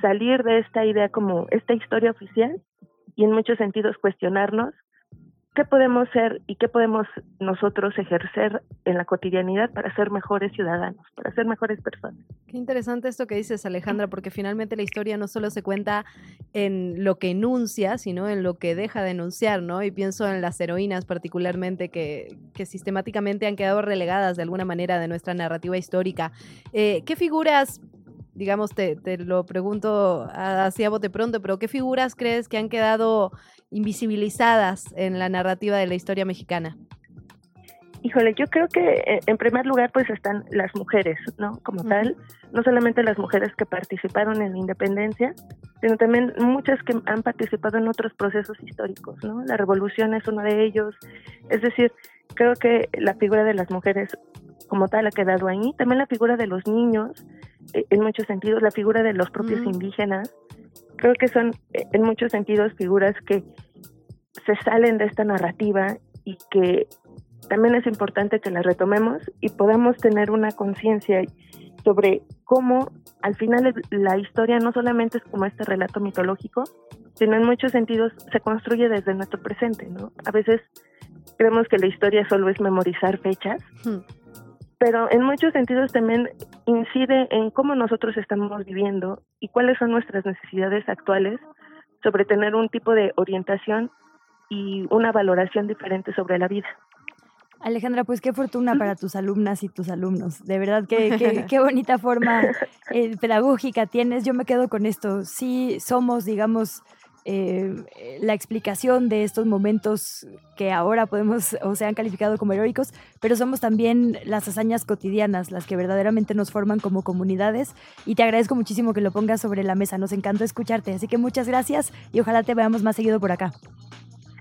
S10: salir de esta idea como esta historia oficial y en muchos sentidos cuestionarnos qué podemos ser y qué podemos nosotros ejercer en la cotidianidad para ser mejores ciudadanos, para ser mejores personas.
S4: Qué interesante esto que dices, Alejandra, porque finalmente la historia no solo se cuenta en lo que enuncia, sino en lo que deja de enunciar, ¿no? Y pienso en las heroínas particularmente que, que sistemáticamente han quedado relegadas de alguna manera de nuestra narrativa histórica. Eh, ¿Qué figuras digamos, te, te, lo pregunto así a bote pronto, pero ¿qué figuras crees que han quedado invisibilizadas en la narrativa de la historia mexicana?
S10: Híjole, yo creo que eh, en primer lugar pues están las mujeres, ¿no? Como tal, no solamente las mujeres que participaron en la independencia, sino también muchas que han participado en otros procesos históricos, ¿no? La revolución es uno de ellos. Es decir, creo que la figura de las mujeres como tal ha quedado ahí. También la figura de los niños, eh, en muchos sentidos, la figura de los propios indígenas, creo que son eh, en muchos sentidos figuras que se salen de esta narrativa y que también es importante que las retomemos y podamos tener una conciencia sobre cómo al final la historia no solamente es como este relato mitológico, sino en muchos sentidos se construye desde nuestro presente, ¿no? A veces creemos que la historia solo es memorizar fechas, pero en muchos sentidos también incide en cómo nosotros estamos viviendo y cuáles son nuestras necesidades actuales sobre tener un tipo de orientación y una valoración diferente sobre la vida.
S3: Alejandra, pues qué fortuna para tus alumnas y tus alumnos. De verdad, qué, qué, bonita forma eh, pedagógica tienes. Yo me quedo con esto. Sí, somos, digamos, eh, la explicación de estos momentos que ahora podemos o se han calificado como heroicos, pero somos también las hazañas cotidianas, las que verdaderamente nos forman como comunidades. Y te agradezco muchísimo que lo pongas sobre la mesa. Nos encanta escucharte. Así que muchas gracias y ojalá te veamos más seguido por acá.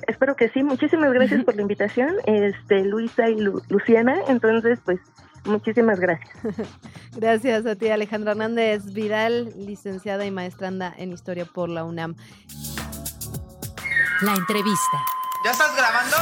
S10: Espero que sí. Muchísimas gracias por la invitación, este, Luisa y Luciana. Entonces, pues, muchísimas gracias.
S4: gracias a ti, Alejandra Hernández Vidal, licenciada y maestranda en Historia por la UNAM.
S1: La entrevista.
S2: ¿Ya estás grabando?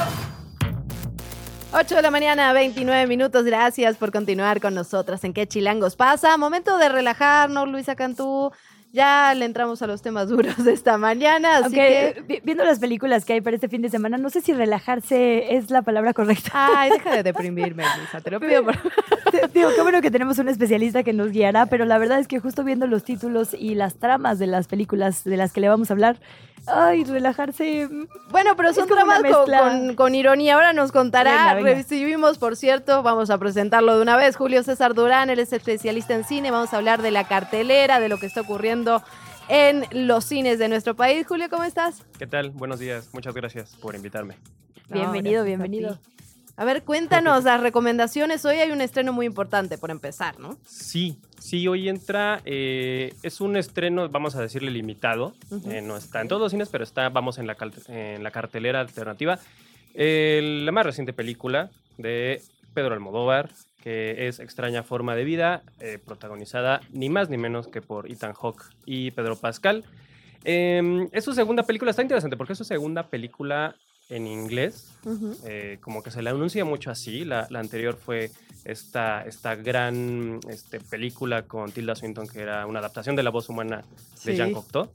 S4: 8 de la mañana, 29 minutos. Gracias por continuar con nosotras en ¿Qué Chilangos pasa? Momento de relajarnos, Luisa Cantú ya le entramos a los temas duros de esta mañana. Así que...
S3: Viendo las películas que hay para este fin de semana, no sé si relajarse es la palabra correcta.
S4: Ay, deja de deprimirme, Lisa, te lo pido. Por...
S3: Digo, qué bueno que tenemos un especialista que nos guiará, pero la verdad es que justo viendo los títulos y las tramas de las películas de las que le vamos a hablar, ay, relajarse.
S4: Bueno, pero son dramas con, ironía. Ahora nos contará. Recibimos, por cierto, vamos a presentarlo de una vez. Julio César Durán, él es especialista en cine. Vamos a hablar de la cartelera, de lo que está ocurriendo en los cines de nuestro país. Julio, ¿cómo estás?
S11: ¿Qué tal? Buenos días. Muchas gracias por invitarme.
S3: bienvenido, bienvenido.
S4: A ver, cuéntanos las recomendaciones. Hoy hay un estreno muy importante, por empezar, ¿no?
S11: Sí, sí, hoy entra, eh, es un estreno, vamos a decirle limitado. Eh, no está en todos los cines, pero está, vamos, en la, en la cartelera alternativa. la más reciente película de Pedro Almodóvar, que es Extraña Forma de Vida, eh, protagonizada ni más ni menos que por Ethan Hawke y Pedro Pascal. Em, es su segunda película, está interesante porque es su segunda película en inglés, eh, como que se le anuncia mucho así. La, anterior fue esta, esta gran este, película con Tilda Swinton, que era una adaptación de la voz humana de Jean Cocteau.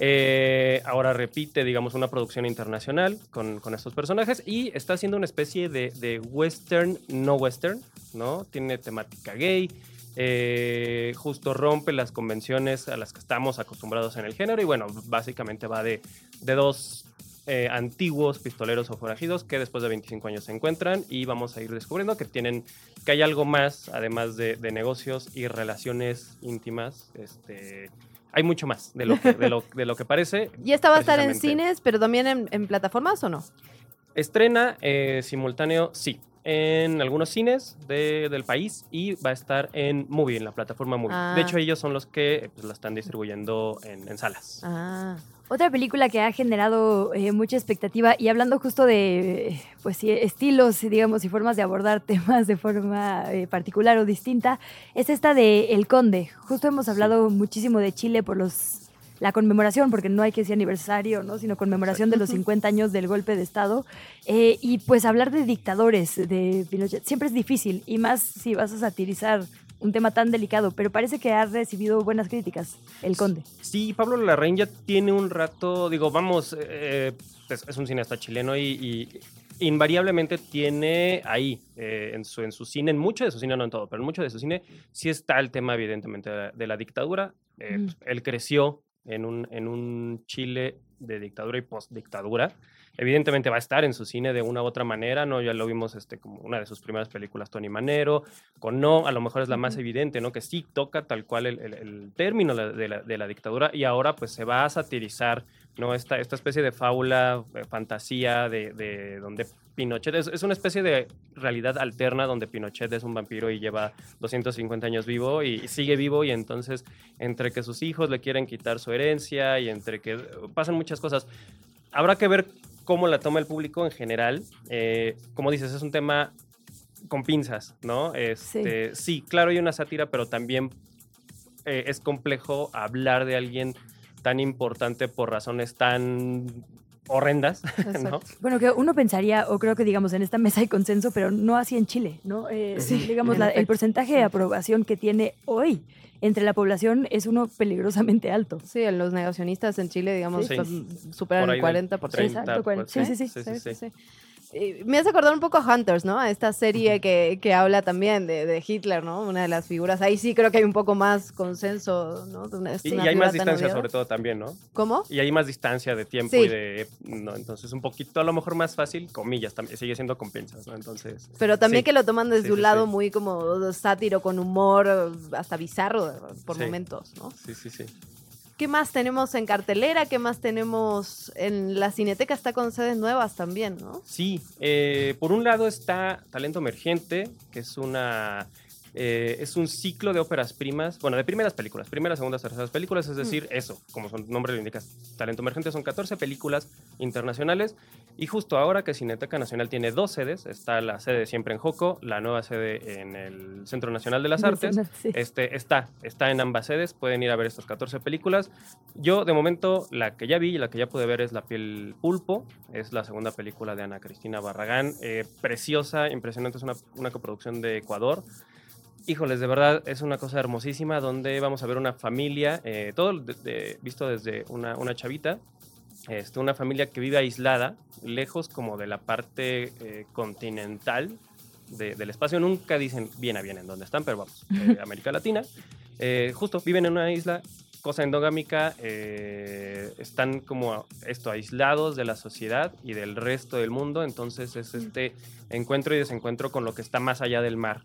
S11: Eh, ahora repite, digamos, una producción internacional con, con, estos personajes y está haciendo una especie de, de, western, no western, ¿no? Tiene temática gay, eh, justo rompe las convenciones a las que estamos acostumbrados en el género y bueno, básicamente va de, de dos eh, antiguos pistoleros o forajidos que después de 25 años se encuentran y vamos a ir descubriendo que tienen que hay algo más además de, negocios y relaciones íntimas este hay mucho más de lo que, de lo, que parece.
S4: ¿Y esta va a estar en cines, pero también en, plataformas o no?
S11: Estrena eh, simultáneo, sí, en algunos cines del país y va a estar en Movie, en la plataforma Movie. De ah. hecho, ellos son los que pues, la están distribuyendo en, en salas.
S3: Ah. Otra película que ha generado eh, mucha expectativa y hablando justo de pues, estilos, digamos, y formas de abordar temas de forma eh, particular o distinta, es esta de El Conde. Justo hemos hablado muchísimo de Chile por los la conmemoración, porque no hay que decir aniversario, ¿no? sino conmemoración de los 50 años del golpe de Estado. Eh, y pues hablar de dictadores, de Pinochet, siempre es difícil, y más si vas a satirizar un tema tan delicado, pero parece que ha recibido buenas críticas, El Conde.
S11: Sí, Pablo Larraín ya tiene un rato, digo, vamos, eh, pues, es, un cineasta chileno y, invariablemente tiene ahí, eh, en, su, en su cine, en mucho de su cine, no en todo, pero en mucho de su cine, sí está el tema evidentemente de la, dictadura. Eh, pues, él creció en un, en un Chile de dictadura y postdictadura evidentemente va a estar en su cine de una u otra manera, ¿no? Ya lo vimos este, como una de sus primeras películas, Tony Manero, con No, a lo mejor es la más evidente, ¿no? Que sí toca tal cual el, término de la, dictadura y ahora pues se va a satirizar, ¿no? Esta, esta especie de fábula, eh, fantasía de, donde Pinochet es, una especie de realidad alterna donde Pinochet es un vampiro y lleva 250 años vivo y, sigue vivo y entonces entre que sus hijos le quieren quitar su herencia y entre que pasan muchas cosas. Habrá que ver cómo la toma el público en general. Eh, como dices, es un tema con pinzas, ¿no? Este, sí. claro, hay una sátira, pero también eh, es complejo hablar de alguien tan importante por razones tan horrendas, ¿no?
S3: Bueno, que uno pensaría, o creo que digamos en esta mesa hay consenso, pero no así en Chile, ¿no? Eh, digamos, la- el porcentaje de aprobación que tiene hoy entre la población es uno peligrosamente alto.
S4: Sí, en los negacionistas en Chile, digamos,
S11: Sí.
S4: están- superan
S11: Por
S4: el
S11: del
S4: 40%.
S11: 30,
S3: Exacto,
S11: pues,
S3: sí, sí, sí.
S11: sí, sí, sí.
S4: Eh, Me hace acordar un poco a Hunters, ¿no? A esta serie que, que habla también de, de Hitler, ¿no? Una de las figuras. Ahí sí creo que hay un poco más consenso, ¿no? Una-
S11: Y, y hay más
S4: tan
S11: distancia sobre todo también, ¿no?
S4: ¿Cómo?
S11: Y hay más distancia de tiempo
S4: Sí.
S11: y de... No, entonces un poquito, a lo mejor más fácil, comillas, también sigue siendo con pinzas, ¿no? Entonces...
S4: Pero también
S11: sí.
S4: que lo toman desde
S11: Sí,
S4: un lado muy como sátiro, con humor, hasta bizarro por momentos, ¿no?
S11: Sí, sí, sí.
S4: ¿Qué más tenemos en cartelera? ¿Qué más tenemos en la Cineteca? Está con sedes nuevas también, ¿no?
S11: Sí, eh, por un lado está Talento Emergente, que es una eh, es un ciclo de óperas primas, bueno, de primeras películas, primeras, segundas, terceras películas, es decir, eso, como su nombre lo indica, Talento Emergente, son 14 películas internacionales y justo ahora que Cineteca Nacional tiene dos sedes, está la sede de siempre en Joco, la nueva sede en el Centro Nacional de las Artes,
S3: sí.
S11: este, está, está en ambas sedes, pueden ir a ver estas 14 películas. Yo, de momento, la que ya vi y la que ya pude ver es La piel pulpo, es la segunda película de Ana Cristina Barragán, eh, preciosa, impresionante, es una, una coproducción de Ecuador. Híjoles, de verdad es una cosa hermosísima donde vamos a ver una familia, eh, todo de- de- visto desde una, una chavita, este, una familia que vive aislada, lejos como de la parte eh, continental de- del espacio. Nunca dicen bien a bien en dónde están, pero vamos, eh, América Latina. Eh, justo viven en una isla, cosa endogámica, eh, están como esto, aislados de la sociedad y del resto del mundo. Entonces es este encuentro y desencuentro con lo que está más allá del mar.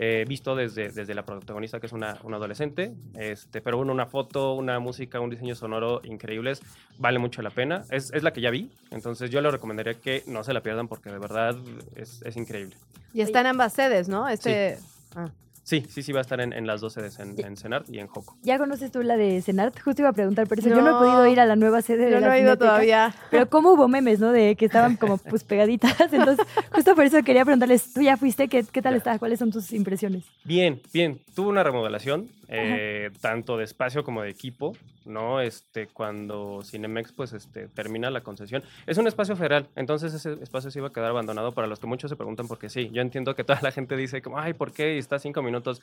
S11: Eh, visto desde, desde la protagonista, que es una, una adolescente, este, pero bueno, una foto, una música, un diseño sonoro increíbles, vale mucho la pena. Es, es la que ya vi, entonces yo le recomendaría que no se la pierdan porque de verdad es, es increíble.
S4: Y está en ambas sedes, ¿no? Este... Ah.
S11: Sí, sí, sí va a estar en, en las dos sedes, en, en Senart y en Joco.
S3: ¿Ya conoces tú la de Senart? Justo iba a preguntar, pero eso yo no he
S4: No.
S3: podido ir a la nueva sede de
S4: Yo
S3: la
S4: no he ido todavía.
S3: Pero cómo hubo memes, ¿no? De que estaban como pues pegaditas. Entonces, justo por eso quería preguntarles, ¿tú ya fuiste? ¿Qué, qué tal está? ¿Cuáles son tus impresiones?
S11: Bien, bien. Tuvo una remodelación, eh, tanto de espacio como de equipo, ¿no? Este, cuando Cinemex, pues, este, termina la concesión. Es un espacio federal, entonces ese espacio se iba a quedar abandonado para los que muchos se preguntan por qué sí. Yo entiendo que toda la gente dice como, ay, ¿por qué? Y está cinco minutos.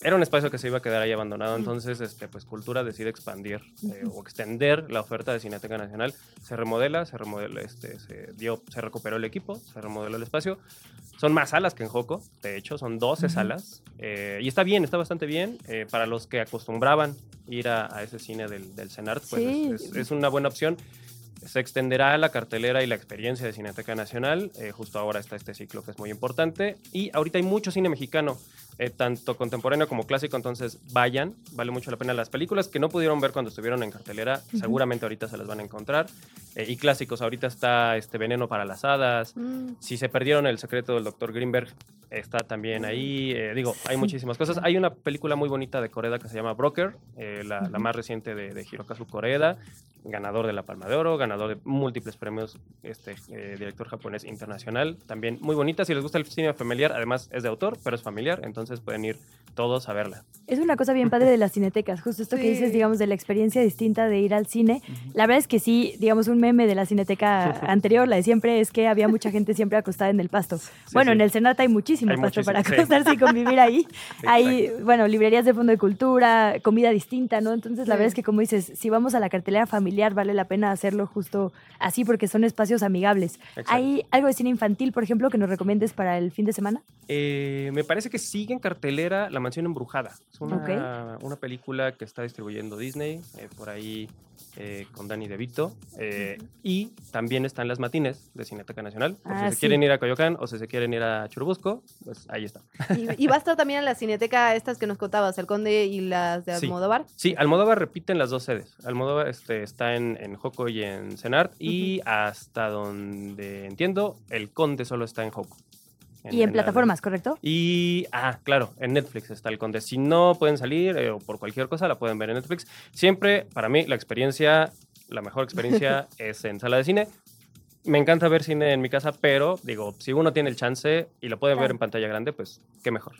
S11: Era un espacio que se iba a quedar ahí abandonado, entonces, este, pues, Cultura decide expandir eh, o extender la oferta de Cineteca Nacional. Se remodela, se remodela, este, se dio, se recuperó el equipo, se remodeló el espacio. Son más salas que en Joco, de hecho, son 12 salas. eh, y está bien, está bastante bien. eh, para los que acostumbraban ir a, a ese cine del, del CENART, pues
S3: Sí.
S11: es, es- es una buena opción. Se extenderá la cartelera y la experiencia de Cineteca Nacional. eh, justo ahora está este ciclo que es muy importante. Y ahorita hay mucho cine mexicano, eh, tanto contemporáneo como clásico, entonces vayan, vale mucho la pena. Las películas que no pudieron ver cuando estuvieron en cartelera,
S3: Ujú.
S11: seguramente ahorita se las van a encontrar. Eh, y clásicos, ahorita está este Veneno para las Hadas.
S4: Mm.
S11: Si se perdieron el secreto del Dr. Greenberg, está también ahí. Eh, digo, hay muchísimas cosas. Hay una película muy bonita de Coreda que se llama Broker, eh, la, la más reciente de, de Hirokazu Koreda, ganador de la Palma de Oro, ganador de múltiples premios, este eh, director japonés internacional. También muy bonita. Si les gusta el cine familiar, además es de autor, pero es familiar, entonces pueden ir todos a verla.
S3: Es una cosa bien padre de las cinetecas, justo esto que dices, digamos, de la experiencia distinta de ir al cine. La verdad es que sí, digamos, un meme de la cineteca anterior, la de siempre, es que había mucha gente siempre acostada en el pasto. bueno, en el Senat hay muchísimo
S11: Hay
S3: pasto para
S11: muchísimo,
S3: acostarse y convivir ahí. hay, bueno, librerías de fondo de cultura, comida distinta, ¿no? Entonces, la verdad es que, como dices, si vamos a la cartelera familiar, vale la pena hacerlo justo así porque son espacios amigables.
S11: Exacto.
S3: ¿Hay algo de cine infantil, por ejemplo, que nos recomiendes para el fin de semana?
S11: Eh, me parece que sigue en cartelera La Mansión Embrujada. Es una, una película que está distribuyendo Disney, eh, por ahí eh, con Danny DeVito. eh, Y también están las matines de Cineteca Nacional. Por
S3: Ah,
S11: si se quieren ir a Coyoacán o si se quieren ir a Churubusco, pues ahí está.
S4: Y, y va a estar también en la cineteca estas que nos contabas, el Conde y las de. Almodóvar.
S11: Sí, Almodóvar repite en las dos sedes. Almodóvar este, está en, en Joco y en Senart. Y hasta donde entiendo, el Conde solo está en Joco.
S3: Y en
S11: la-
S3: plataformas, ¿correcto?
S11: Y, ah, claro, en Netflix está el Conde. Si no pueden salir eh, o por cualquier cosa, la pueden ver en Netflix. Siempre, para mí, la experiencia, la mejor experiencia es en sala de cine. Me encanta ver cine en mi casa, pero digo, si uno tiene el chance y lo puede ver en pantalla grande, pues qué mejor.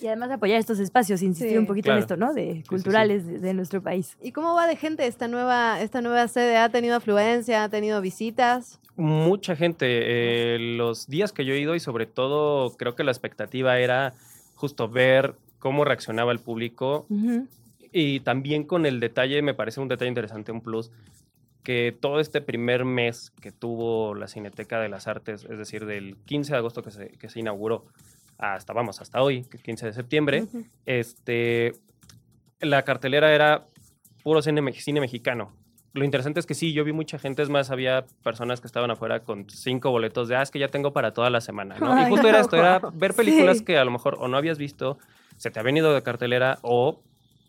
S3: Y además apoyar estos espacios, insistir
S4: Sí.
S3: un poquito
S11: Claro.
S3: en esto, ¿no? De culturales de, de nuestro país.
S4: ¿Y cómo va de gente esta nueva, esta nueva sede? ¿Ha tenido afluencia? ¿Ha tenido visitas?
S11: Mucha gente. eh, los días que yo he ido y sobre todo creo que la expectativa era justo ver cómo reaccionaba el público
S3: Ujú.
S11: y también con el detalle, me parece un detalle interesante, un plus, que todo este primer mes que tuvo la Cineteca de las Artes, es decir, del 15 de agosto que se, que se inauguró hasta, vamos, hasta hoy, que 15 de septiembre, este, la cartelera era puro cine, cine mexicano. Lo interesante es que sí, yo vi mucha gente, es más, había personas que estaban afuera con cinco boletos de, ah, es que ya tengo para toda la semana, ¿no?
S3: Ay,
S11: y justo era esto, era ver películas
S3: Sí.
S11: que a lo mejor o no habías visto, se te ha venido de cartelera o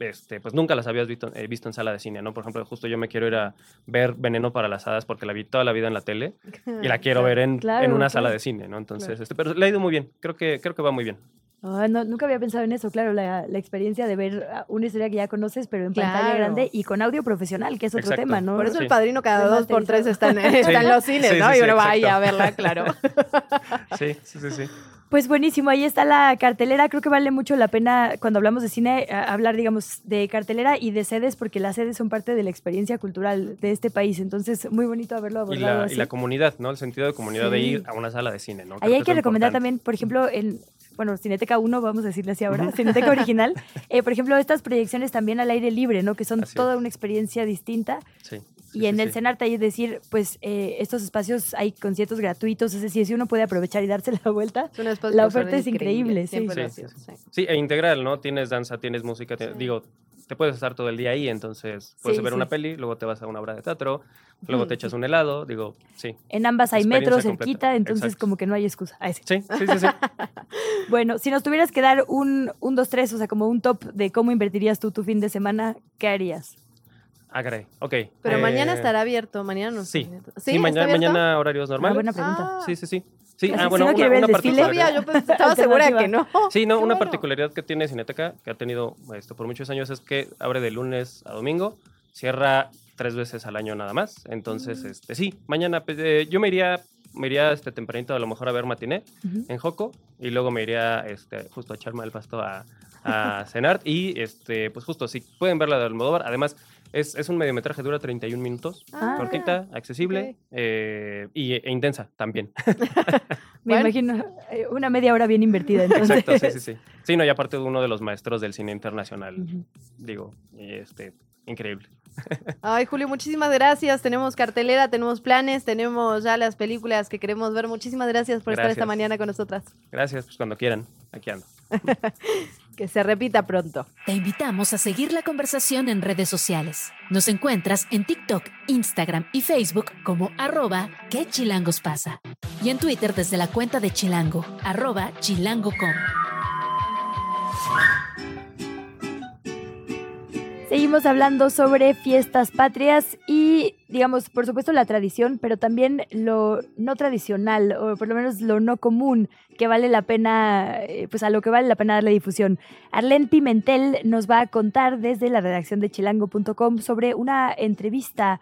S11: este, pues nunca las habías visto, eh, visto en sala de cine, ¿no? Por ejemplo, justo yo me quiero ir a ver Veneno para las Hadas porque la vi toda la vida en la tele y la quiero ver en,
S3: Claro,
S11: en una
S3: claro.
S11: sala de cine, ¿no? Entonces, este, pero le ha ido muy bien, creo que, creo que va muy bien.
S3: No, nunca había pensado en eso, claro, la, la experiencia de ver ah, una historia que ya conoces, pero en pantalla grande y con audio profesional, que es otro
S11: Exacto.
S3: tema, ¿no?
S4: Por eso el
S11: Sí.
S4: padrino cada dos por tres está en, en los cines,
S11: Sí,
S4: ¿no?
S11: sí,
S4: y
S11: sí,
S4: uno va ahí a verla, claro.
S11: Sí, sí, sí, sí.
S3: Pues buenísimo, ahí está la cartelera. Creo que vale mucho la pena cuando hablamos de cine a- hablar, digamos, de cartelera y de sedes, porque las sedes son parte de la experiencia cultural de este país. Entonces, muy bonito haberlo
S11: Y
S3: abordado
S11: la,
S3: así.
S11: y la comunidad, ¿no? El sentido de comunidad de ir a una sala de cine, ¿no?
S3: Ahí
S11: Creo
S3: hay que recomendar
S11: importante.
S3: también, por ejemplo, en bueno, Cineteca 1, vamos a decirle así ahora, Cineteca original, eh, por ejemplo, estas proyecciones también al aire libre, ¿no? Que son
S11: Así
S3: toda
S11: es.
S3: una experiencia distinta.
S11: Sí.
S3: Y en
S11: sí,
S3: el
S11: sí.
S3: CENART hay decir, pues eh, estos espacios hay conciertos gratuitos, es decir, si uno puede aprovechar y darse la vuelta,
S4: Es
S3: la oferta es increíble,
S4: ha
S11: Sí,
S4: sido,
S11: sí,
S4: sí.
S11: Sí, e integral, ¿no? Tienes danza, tienes música, te- digo, te puedes estar todo el día ahí, entonces puedes
S3: Sí,
S11: ver
S3: sí.
S11: una peli, luego te vas a una obra de teatro, luego te
S3: Ujú,
S11: echas un helado, digo, sí.
S3: En ambas hay
S11: Experiencia
S3: metro
S11: completa,
S3: cerquita, entonces
S11: exacto.
S3: como que no hay excusa. Ay, sí.
S11: Sí, sí, sí, sí.
S3: Bueno, si nos tuvieras que dar un, un, dos, tres, o sea, como un top de cómo invertirías tú tu fin de semana, ¿qué harías?
S11: Ah, caray, ok.
S4: Pero mañana
S11: eh,
S4: estará abierto, mañana no.
S11: Sí, sí,
S4: ¿está
S11: mañana, mañana horarios normales.
S3: buena pregunta.
S4: Ah.
S11: Sí, sí, sí. Sí, ah, bueno, una, una particularidad.
S4: Yo estaba segura que no.
S11: Sí, no,
S4: Qué
S11: una
S4: bueno.
S11: particularidad que tiene Cineteca, que ha tenido esto por muchos años, es que abre de lunes a domingo, cierra tres veces al año nada más. Entonces, este, sí, mañana pues, eh, yo me iría, me iría este tempranito a lo mejor a ver matiné
S3: Ujú.
S11: en Joco y luego me iría este, justo a echarme al pasto a, a cenar y este, pues justo, si pueden ver la de Almodóvar, además es, es un mediometraje, dura 31 minutos,
S3: Ah,
S11: cortita, accesible eh, y, e intensa también.
S3: Me
S4: Bueno.
S3: imagino eh, una media hora bien invertida, entonces.
S11: Exacto, sí, sí, sí. Sí, no, y aparte de uno de los maestros del cine internacional,
S3: Ujú.
S11: digo, y este, increíble.
S4: Ay, Julio, muchísimas gracias. Tenemos cartelera, tenemos planes, tenemos ya las películas que queremos ver. Muchísimas gracias por estar esta mañana con nosotras.
S11: Gracias, pues cuando quieran, aquí ando.
S4: Que se repita pronto.
S1: Te invitamos a seguir la conversación en redes sociales. Nos encuentras en TikTok, Instagram y Facebook como arroba que chilangos pasa. Y en Twitter desde la cuenta de Chilango, arroba chilango.com.
S3: Seguimos hablando sobre fiestas patrias y, digamos, por supuesto la tradición, pero también lo no tradicional, o por lo menos lo no común, que vale la pena, eh, pues a lo que vale la pena darle difusión. Arlene Pimentel nos va a contar desde la redacción de chilango.com sobre una entrevista,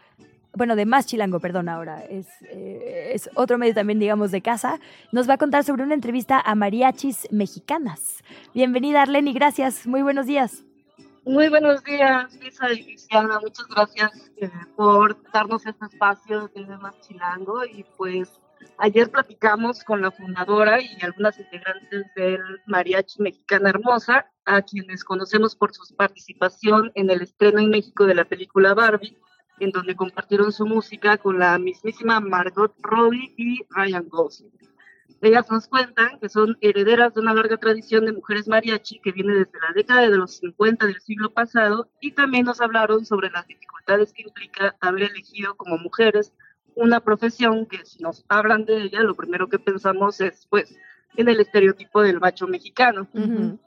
S3: bueno, de Más Chilango, perdón, ahora, es, eh, es otro medio también, digamos, de casa. Nos va a contar sobre una entrevista a mariachis mexicanas. Bienvenida, Arlene, y gracias. Muy buenos días.
S12: Muy buenos días, Lisa y Luciana. Muchas gracias eh, por darnos este espacio de Más Chilango. Y pues ayer platicamos con la fundadora y algunas integrantes del Mariachi Mexicana Hermosa, a quienes conocemos por su participación en el estreno en México de la película Barbie, en donde compartieron su música con la mismísima Margot Robbie y Ryan Gosling. Ellas nos cuentan que son herederas de una larga tradición de mujeres mariachi que viene desde la década de los 50 del siglo pasado y también nos hablaron sobre las dificultades que implica haber elegido como mujeres una profesión que si nos hablan de ella, lo primero que pensamos es pues en el estereotipo del macho mexicano.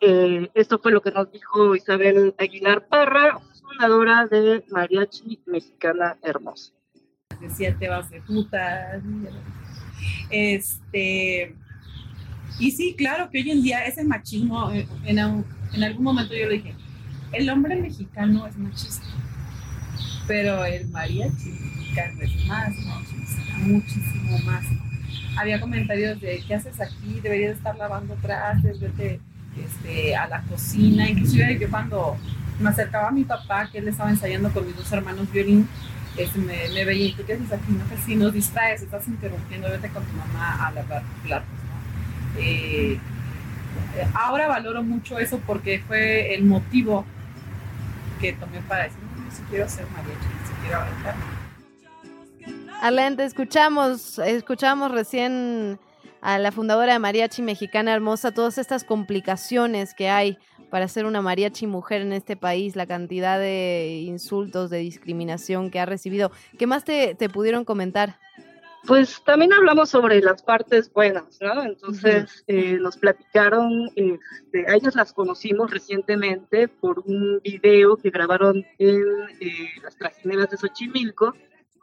S12: Eh, esto fue lo que nos dijo Isabel Aguilar Parra, fundadora de Mariachi Mexicana Hermosa.
S13: decía te vas de puta. Este, y sí, claro que hoy en día ese machismo, eh, en, algún momento yo le dije, el hombre mexicano es machista, pero el mariachi mexicano es más muchísimo más. Había comentarios de, ¿qué haces aquí? Deberías estar lavando trastes, vete, este, a la cocina, inclusive yo cuando me acercaba a mi papá, que él estaba ensayando con mis dos hermanos violín, este, me, me veía, ¿y tú qué haces aquí? No, que si nos distraes, estás interrumpiendo, vete con tu mamá a lavar platos, ¿no? Eh, ahora valoro mucho eso porque fue el motivo que tomé para decir, no, si quiero ser mariachi, si quiero aventar.
S4: Arlen, te escuchamos, escuchamos recién a la fundadora de Mariachi Mexicana Hermosa, todas estas complicaciones que hay para ser una mariachi mujer en este país, la cantidad de insultos, de discriminación que ha recibido. ¿Qué más te, te pudieron comentar?
S12: Pues también hablamos sobre las partes buenas, ¿no? Entonces eh, nos platicaron, este, a ellas las conocimos recientemente por un video que grabaron en eh, las trajineras de Xochimilco,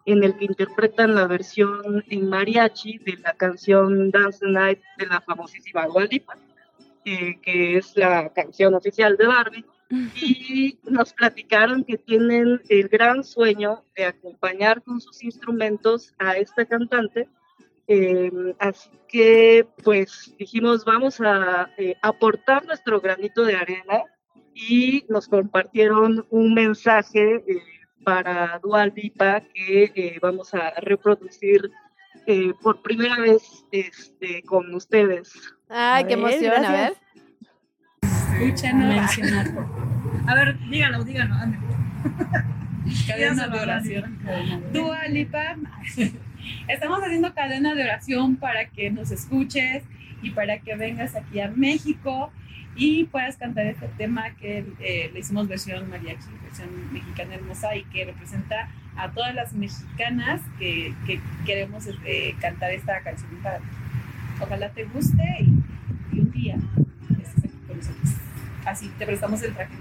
S12: en el que interpretan la versión en mariachi de la canción Dance Night de la famosísima Lipa, eh, que es la canción oficial de Barbie y nos platicaron que tienen el gran sueño de acompañar con sus instrumentos a esta cantante. Eh, así que pues dijimos vamos a eh, aportar nuestro granito de arena y nos compartieron un mensaje eh, para Dual Lipa que vamos a reproducir por primera vez este, con ustedes.
S4: Ay, qué emoción, a ver.
S13: Mencionar. A ver, díganlo, díganlo. cadena de oración. Dua Lipa. Estamos haciendo cadena de oración para que nos escuches y para que vengas aquí a México y puedas cantar este tema que eh, le hicimos versión mariachi, versión mexicana hermosa y que representa a todas las mexicanas que, que queremos este, cantar esta canción para ti. Ojalá te guste y, y un día estés aquí con nosotros. Así, te prestamos el traje.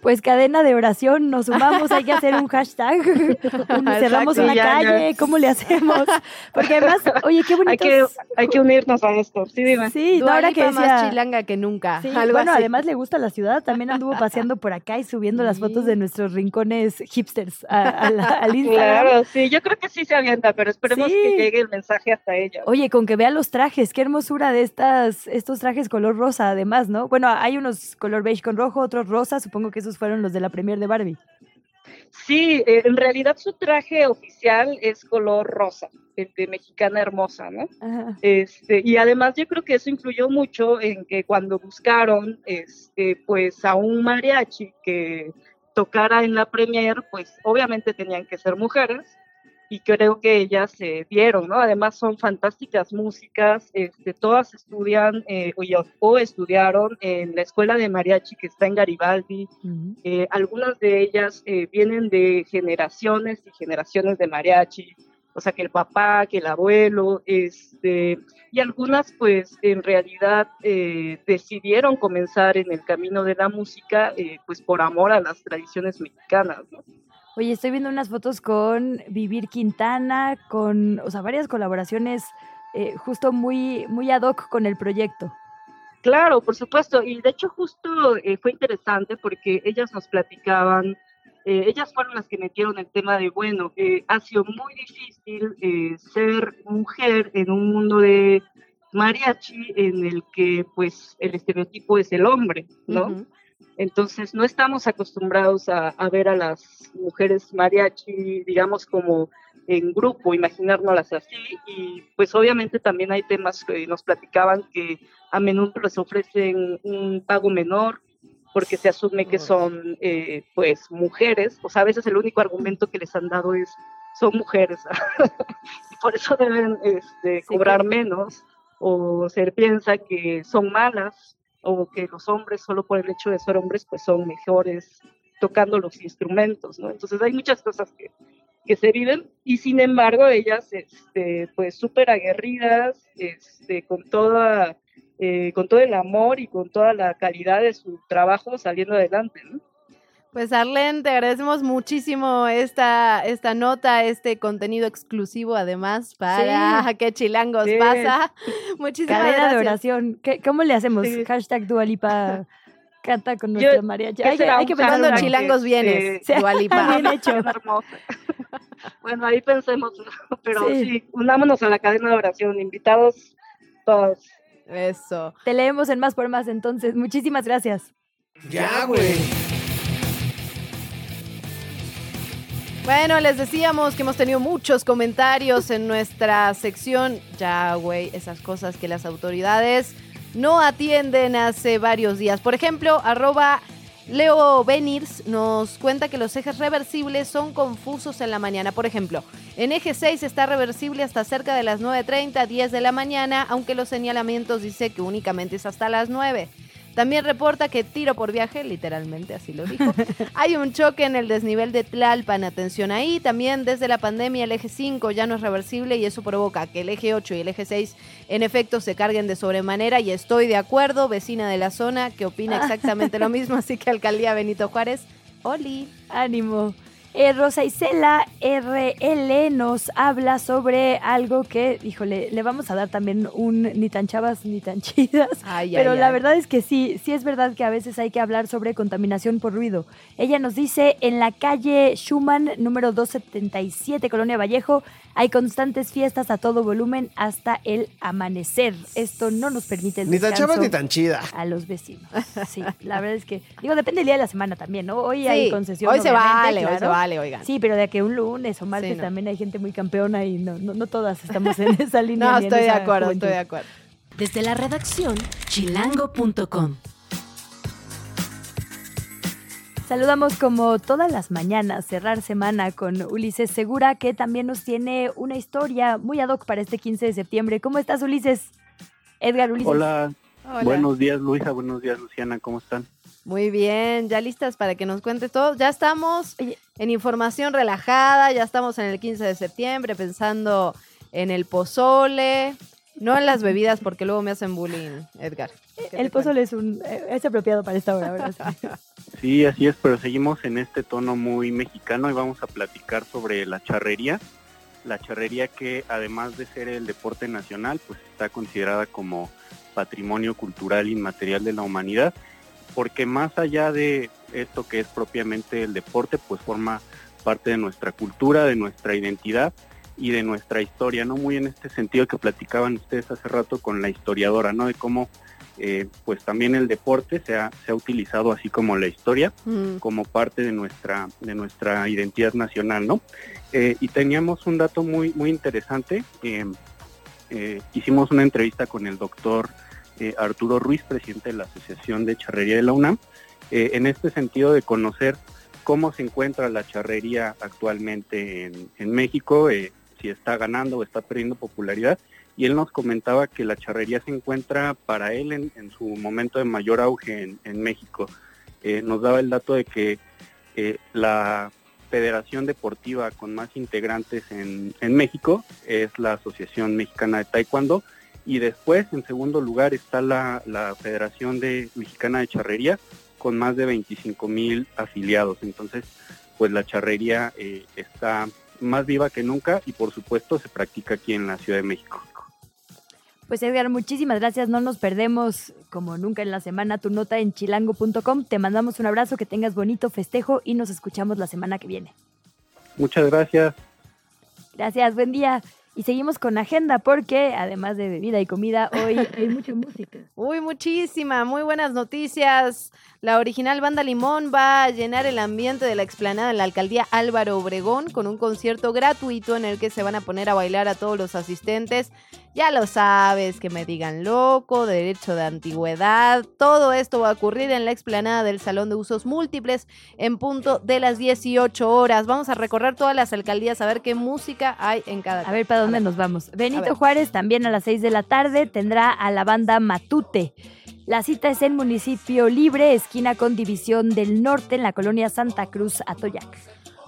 S3: Pues cadena de oración, nos sumamos, hay que hacer un hashtag, cerramos una calle, ¿cómo le hacemos? Porque además, oye, qué bonito.
S12: Hay que, hay que unirnos a esto, sí, dime.
S3: Sí, no, ahora que decía,
S4: más chilanga que nunca.
S3: Sí, bueno, además le gusta la ciudad, también anduvo paseando por acá y subiendo las fotos de nuestros rincones hipsters a, a la, al Instagram.
S12: Claro, sí, yo creo que sí se avienta, pero esperemos
S3: Sí.
S12: que llegue el mensaje hasta ella.
S3: Oye, con que vea los trajes, qué hermosura de estas, estos trajes color rosa, además, ¿no? Bueno, hay unos color beige con rojo, otros rosa, supongo que esos fueron los de la premier de Barbie.
S12: Sí, eh, en realidad su traje oficial es color rosa, el de mexicana hermosa, ¿no?
S3: Ajá.
S12: Este, y además yo creo que eso influyó mucho en que cuando buscaron este, pues a un mariachi que tocara en la premier, pues obviamente tenían que ser mujeres y creo que ellas se dieron, ¿no? Además son fantásticas músicas, este, todas estudian eh, o, o estudiaron en la escuela de mariachi que está en Garibaldi, eh, algunas de ellas eh, vienen de generaciones y generaciones de mariachi, o sea que el papá, que el abuelo, este, y algunas pues en realidad eh, decidieron comenzar en el camino de la música eh, pues por amor a las tradiciones mexicanas, ¿no?
S3: Oye, estoy viendo unas fotos con Vivir Quintana, con, o sea, varias colaboraciones eh, justo muy, muy ad hoc con el proyecto.
S12: Claro, por supuesto. Y de hecho justo eh, fue interesante porque ellas nos platicaban, eh, ellas fueron las que metieron el tema de, bueno, eh, ha sido muy difícil eh, ser mujer en un mundo de mariachi en el que pues el estereotipo es el hombre, ¿no? Entonces no estamos acostumbrados a, a ver a las mujeres mariachi, digamos, como en grupo, imaginárnoslas así. Y pues obviamente también hay temas que nos platicaban que a menudo les ofrecen un pago menor porque se asume que son eh, pues mujeres, o sea, a veces el único argumento que les han dado es son mujeres y por eso deben este, cobrar menos o se piensa que son malas o que los hombres solo por el hecho de ser hombres pues son mejores tocando los instrumentos, ¿no? Entonces hay muchas cosas que, que se viven y sin embargo ellas este, pues súper aguerridas, este, con toda eh, con todo el amor y con toda la calidad de su trabajo saliendo adelante, ¿no?
S4: Pues Arlen, te agradecemos muchísimo esta, esta nota, este contenido exclusivo además para
S3: Sí.
S4: qué chilangos
S12: Sí.
S4: pasa. Muchísimas
S3: Cadena de
S4: gracias.
S3: oración. ¿Qué- ¿Cómo le hacemos?
S12: Sí.
S3: Hashtag Dualipa canta con
S12: Yo-
S3: nuestra.
S12: ¿qué
S3: Hay que, hay que pensar
S12: hashtag.
S4: chilangos vienes,
S3: Sí.
S4: Dua Lipa.
S3: Bien hecho.
S12: Bueno, ahí pensemos, pero
S3: Sí.
S12: sí. unámonos a la cadena de oración, invitados todos.
S4: Eso.
S3: Te leemos en Más por Más entonces. Muchísimas gracias.
S2: Ya, güey.
S4: Bueno, les decíamos que hemos tenido muchos comentarios en nuestra sección. Ya, güey, esas cosas que las autoridades no atienden hace varios días. Por ejemplo, arroba Leo Benirs nos cuenta que los ejes reversibles son confusos en la mañana. Por ejemplo, en eje 6 está reversible hasta cerca de las 9.30, 10 de la mañana, aunque los señalamientos dice que únicamente es hasta las 9. También reporta que tiro por viaje, literalmente así lo dijo. Hay un choque en el desnivel de Tlalpan, atención ahí. También desde la pandemia el eje 5 ya no es reversible y eso provoca que el eje 8 y el eje 6 en efecto se carguen de sobremanera y estoy de acuerdo, vecina de la zona que opina exactamente lo mismo, así que alcaldía Benito Juárez, Oli.
S3: Ánimo. Eh, Rosa Isela RL nos habla sobre algo que, híjole, le vamos a dar también un ni tan chavas ni tan chidas.
S4: Ay,
S3: pero
S4: ay,
S3: la
S4: ay.
S3: verdad es que sí, sí es verdad que a veces hay que hablar sobre contaminación por ruido. Ella nos dice, en la calle Schumann, número 277, Colonia Vallejo, hay constantes fiestas a todo volumen hasta el amanecer. Esto no nos permite el
S2: Ni tan chavas ni tan chida.
S3: a los vecinos. Sí, la verdad es que, digo, depende del día de la semana también, ¿no? Hoy hay concesión.
S4: hoy se
S3: obviamente,
S4: vale, hoy
S3: claro.
S4: se vale, oigan.
S3: Sí, pero de que un lunes o martes
S4: no.
S3: también hay gente muy campeona y no, no, no todas estamos en esa línea.
S4: No, estoy de acuerdo,
S3: juventud.
S4: estoy de acuerdo.
S1: Desde la redacción, chilango.com.
S3: Saludamos como todas las mañanas, cerrar semana con Ulises Segura, que también nos tiene una historia muy ad hoc para este 15 de septiembre. ¿Cómo estás, Ulises? Edgar Ulises.
S8: Hola.
S4: Hola.
S8: buenos días Luisa, buenos días Luciana, ¿cómo están?
S4: Muy bien, ya listas para que nos cuente todo. Ya estamos en información relajada, ya estamos en el 15 de septiembre pensando en el pozole, no en las bebidas porque luego me hacen bullying, Edgar. ¿Qué
S3: El pozole es, un, es apropiado para esta hora, ¿verdad? Sí.
S8: Sí, así es, pero seguimos en este tono muy mexicano y vamos a platicar sobre la charrería. La charrería que además de ser el deporte nacional, pues está considerada como patrimonio cultural inmaterial de la humanidad, porque más allá de esto que es propiamente el deporte, pues forma parte de nuestra cultura, de nuestra identidad y de nuestra historia, ¿no? Muy en este sentido que platicaban ustedes hace rato con la historiadora, ¿no? De cómo eh, pues también el deporte se ha, se ha utilizado así como la historia
S4: Mm.
S8: como parte de nuestra de nuestra identidad nacional no Eh, y teníamos un dato muy muy interesante eh, eh, hicimos una entrevista con el doctor eh, Arturo Ruiz presidente de la asociación de charrería de la UNAM eh, en este sentido de conocer cómo se encuentra la charrería actualmente en, México eh, si está ganando o está perdiendo popularidad y él nos comentaba que la charrería se encuentra para él en, su momento de mayor auge en, México. Nos daba el dato de que la federación deportiva con más integrantes en México es la Asociación Mexicana de Taekwondo y después en segundo lugar está la, la Federación de Mexicana de Charrería con más de 25 mil afiliados. Entonces, pues la charrería eh, está más viva que nunca y por supuesto se practica aquí en la Ciudad de México.
S3: Pues Edgar, muchísimas gracias. No nos perdemos, como nunca en la semana, tu nota en chilango.com. Te mandamos un abrazo, que tengas bonito festejo y nos escuchamos la semana que viene.
S8: Muchas gracias.
S3: Gracias, buen día. Y seguimos con agenda porque además de bebida y comida, hoy hay mucha música.
S4: Uy, muchísima, muy buenas noticias. La original banda Limón va a llenar el ambiente de la explanada en la alcaldía Álvaro Obregón con un concierto gratuito en el que se van a poner a bailar a todos los asistentes. Ya lo sabes, que me digan loco, derecho de antigüedad. Todo esto va a ocurrir en la explanada del Salón de Usos Múltiples en punto de las 18 horas. Vamos a recorrer todas las alcaldías a ver qué música hay en cada.
S3: A ver, ¿para dónde nos vamos? Benito. Juárez también a las 6 de la tarde tendrá a la banda Matute. La cita es en Municipio Libre, esquina con División del Norte, en la colonia Santa Cruz, Atoyac.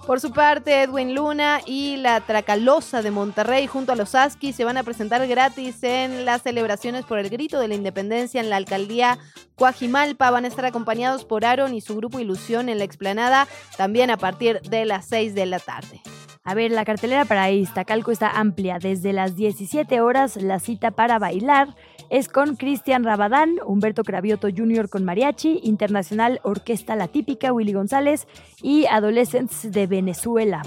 S4: Por su parte, Edwin Luna y la Tracalosa de Monterrey junto a los Aski se van a presentar gratis en las celebraciones por el grito de la independencia en la alcaldía Coajimalpa. Van a estar acompañados por Aaron y su grupo Ilusión en la explanada también a partir de las 6 de la tarde.
S3: A ver, la cartelera para Iztacalco está amplia. Desde las 17 horas, la cita para bailar es con Cristian Rabadán, Humberto Cravioto Jr. con Mariachi, Internacional Orquesta La Típica, Willy González y Adolescents de Venezuela.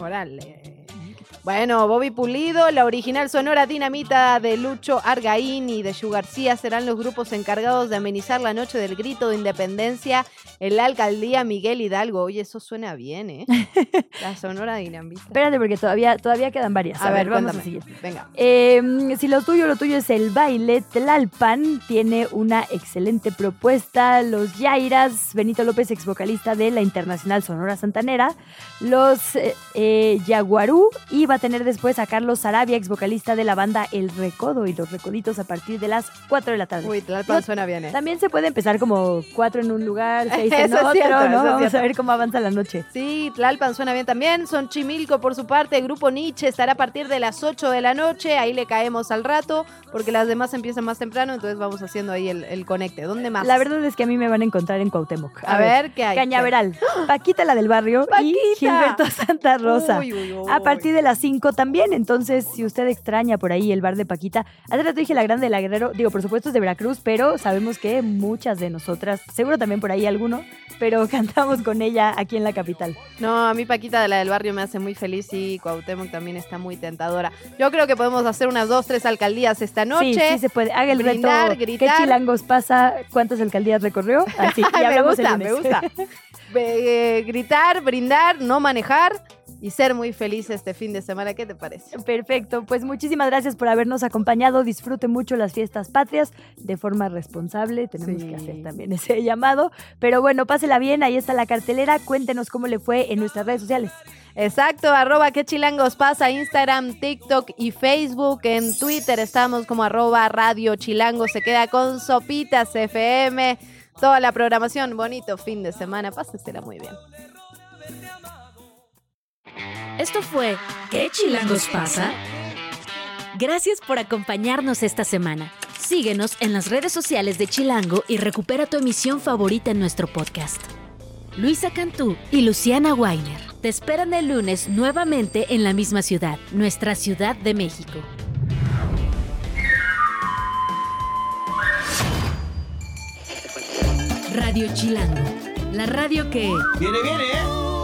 S4: Bueno, Bobby Pulido, la original sonora dinamita de Lucho Argaín y de Yu García serán los grupos encargados de amenizar la noche del grito de independencia en la alcaldía Miguel Hidalgo. Oye, eso suena bien, ¿eh? La sonora dinamita.
S3: Espérate, porque todavía, todavía quedan varias.
S4: A, ver,
S3: vamos a
S4: cuéntame.
S3: seguir.
S4: Venga.
S3: Eh, si lo tuyo, lo tuyo es el baile, Tlalpan tiene una excelente propuesta. Los Yairas, Benito López, ex vocalista de la Internacional Sonora Santanera. Los eh, eh, Yaguarú y va a tener después a Carlos Sarabia, ex vocalista de la banda El Recodo y los Recoditos a partir de las 4 de la tarde.
S4: Uy, Tlalpan suena bien, ¿eh?
S3: También se puede empezar como 4 en un lugar, 6 en otro,
S4: cierto,
S3: ¿no? Vamos
S4: cierto.
S3: a ver cómo avanza la noche.
S4: Sí, Tlalpan suena bien también. Son Chimilco por su parte. Grupo Nietzsche estará a partir de las 8 de la noche. Ahí le caemos al rato porque las demás empiezan más temprano. Entonces vamos haciendo ahí el, el conecte. ¿Dónde más?
S3: La verdad es que a mí me van a encontrar en Cuauhtémoc.
S4: A ver, ¿qué hay?
S3: Cañaveral, Paquita la del barrio y Gilberto Santa Rosa.
S4: Uy, uy, uy.
S3: A partir de las 5 también, entonces si usted extraña por ahí el bar de Paquita, hace rato dije la grande de la Guerrero, digo, por supuesto es de Veracruz, pero sabemos que muchas de nosotras, seguro también por ahí alguno, pero cantamos con ella aquí en la capital.
S4: No, a mí Paquita de la del barrio me hace muy feliz y Cuauhtémoc también está muy tentadora. Yo creo que podemos hacer unas dos, tres alcaldías esta noche.
S3: Sí, sí se puede. Haga el
S4: Brindar,
S3: reto.
S4: gritar.
S3: ¿Qué chilangos pasa? ¿Cuántas alcaldías recorrió? Así, y
S4: me
S3: el
S4: gusta, me gusta. Eh, gritar, brindar, no manejar y ser muy feliz este fin de semana. ¿Qué te parece?
S3: Perfecto, pues muchísimas gracias por habernos acompañado. Disfrute mucho las fiestas patrias de forma responsable. Tenemos que hacer también ese llamado. Pero bueno, pásela bien, ahí está la cartelera. Cuéntenos cómo le fue en nuestras redes sociales.
S4: Exacto, arroba que chilangos pasa, Instagram, TikTok y Facebook. En Twitter estamos como arroba radio chilango. Se queda con Sopitas FM. Toda la programación, bonito fin de semana. Pásesela muy bien.
S1: Esto fue ¿Qué chilangos pasa? Gracias por acompañarnos esta semana. Síguenos en las redes sociales de Chilango y recupera tu emisión favorita en nuestro podcast. Luisa Cantú y Luciana Weiner te esperan el lunes nuevamente en la misma ciudad, nuestra Ciudad de México. Radio Chilango, la radio que...
S2: Viene, viene, ¿eh?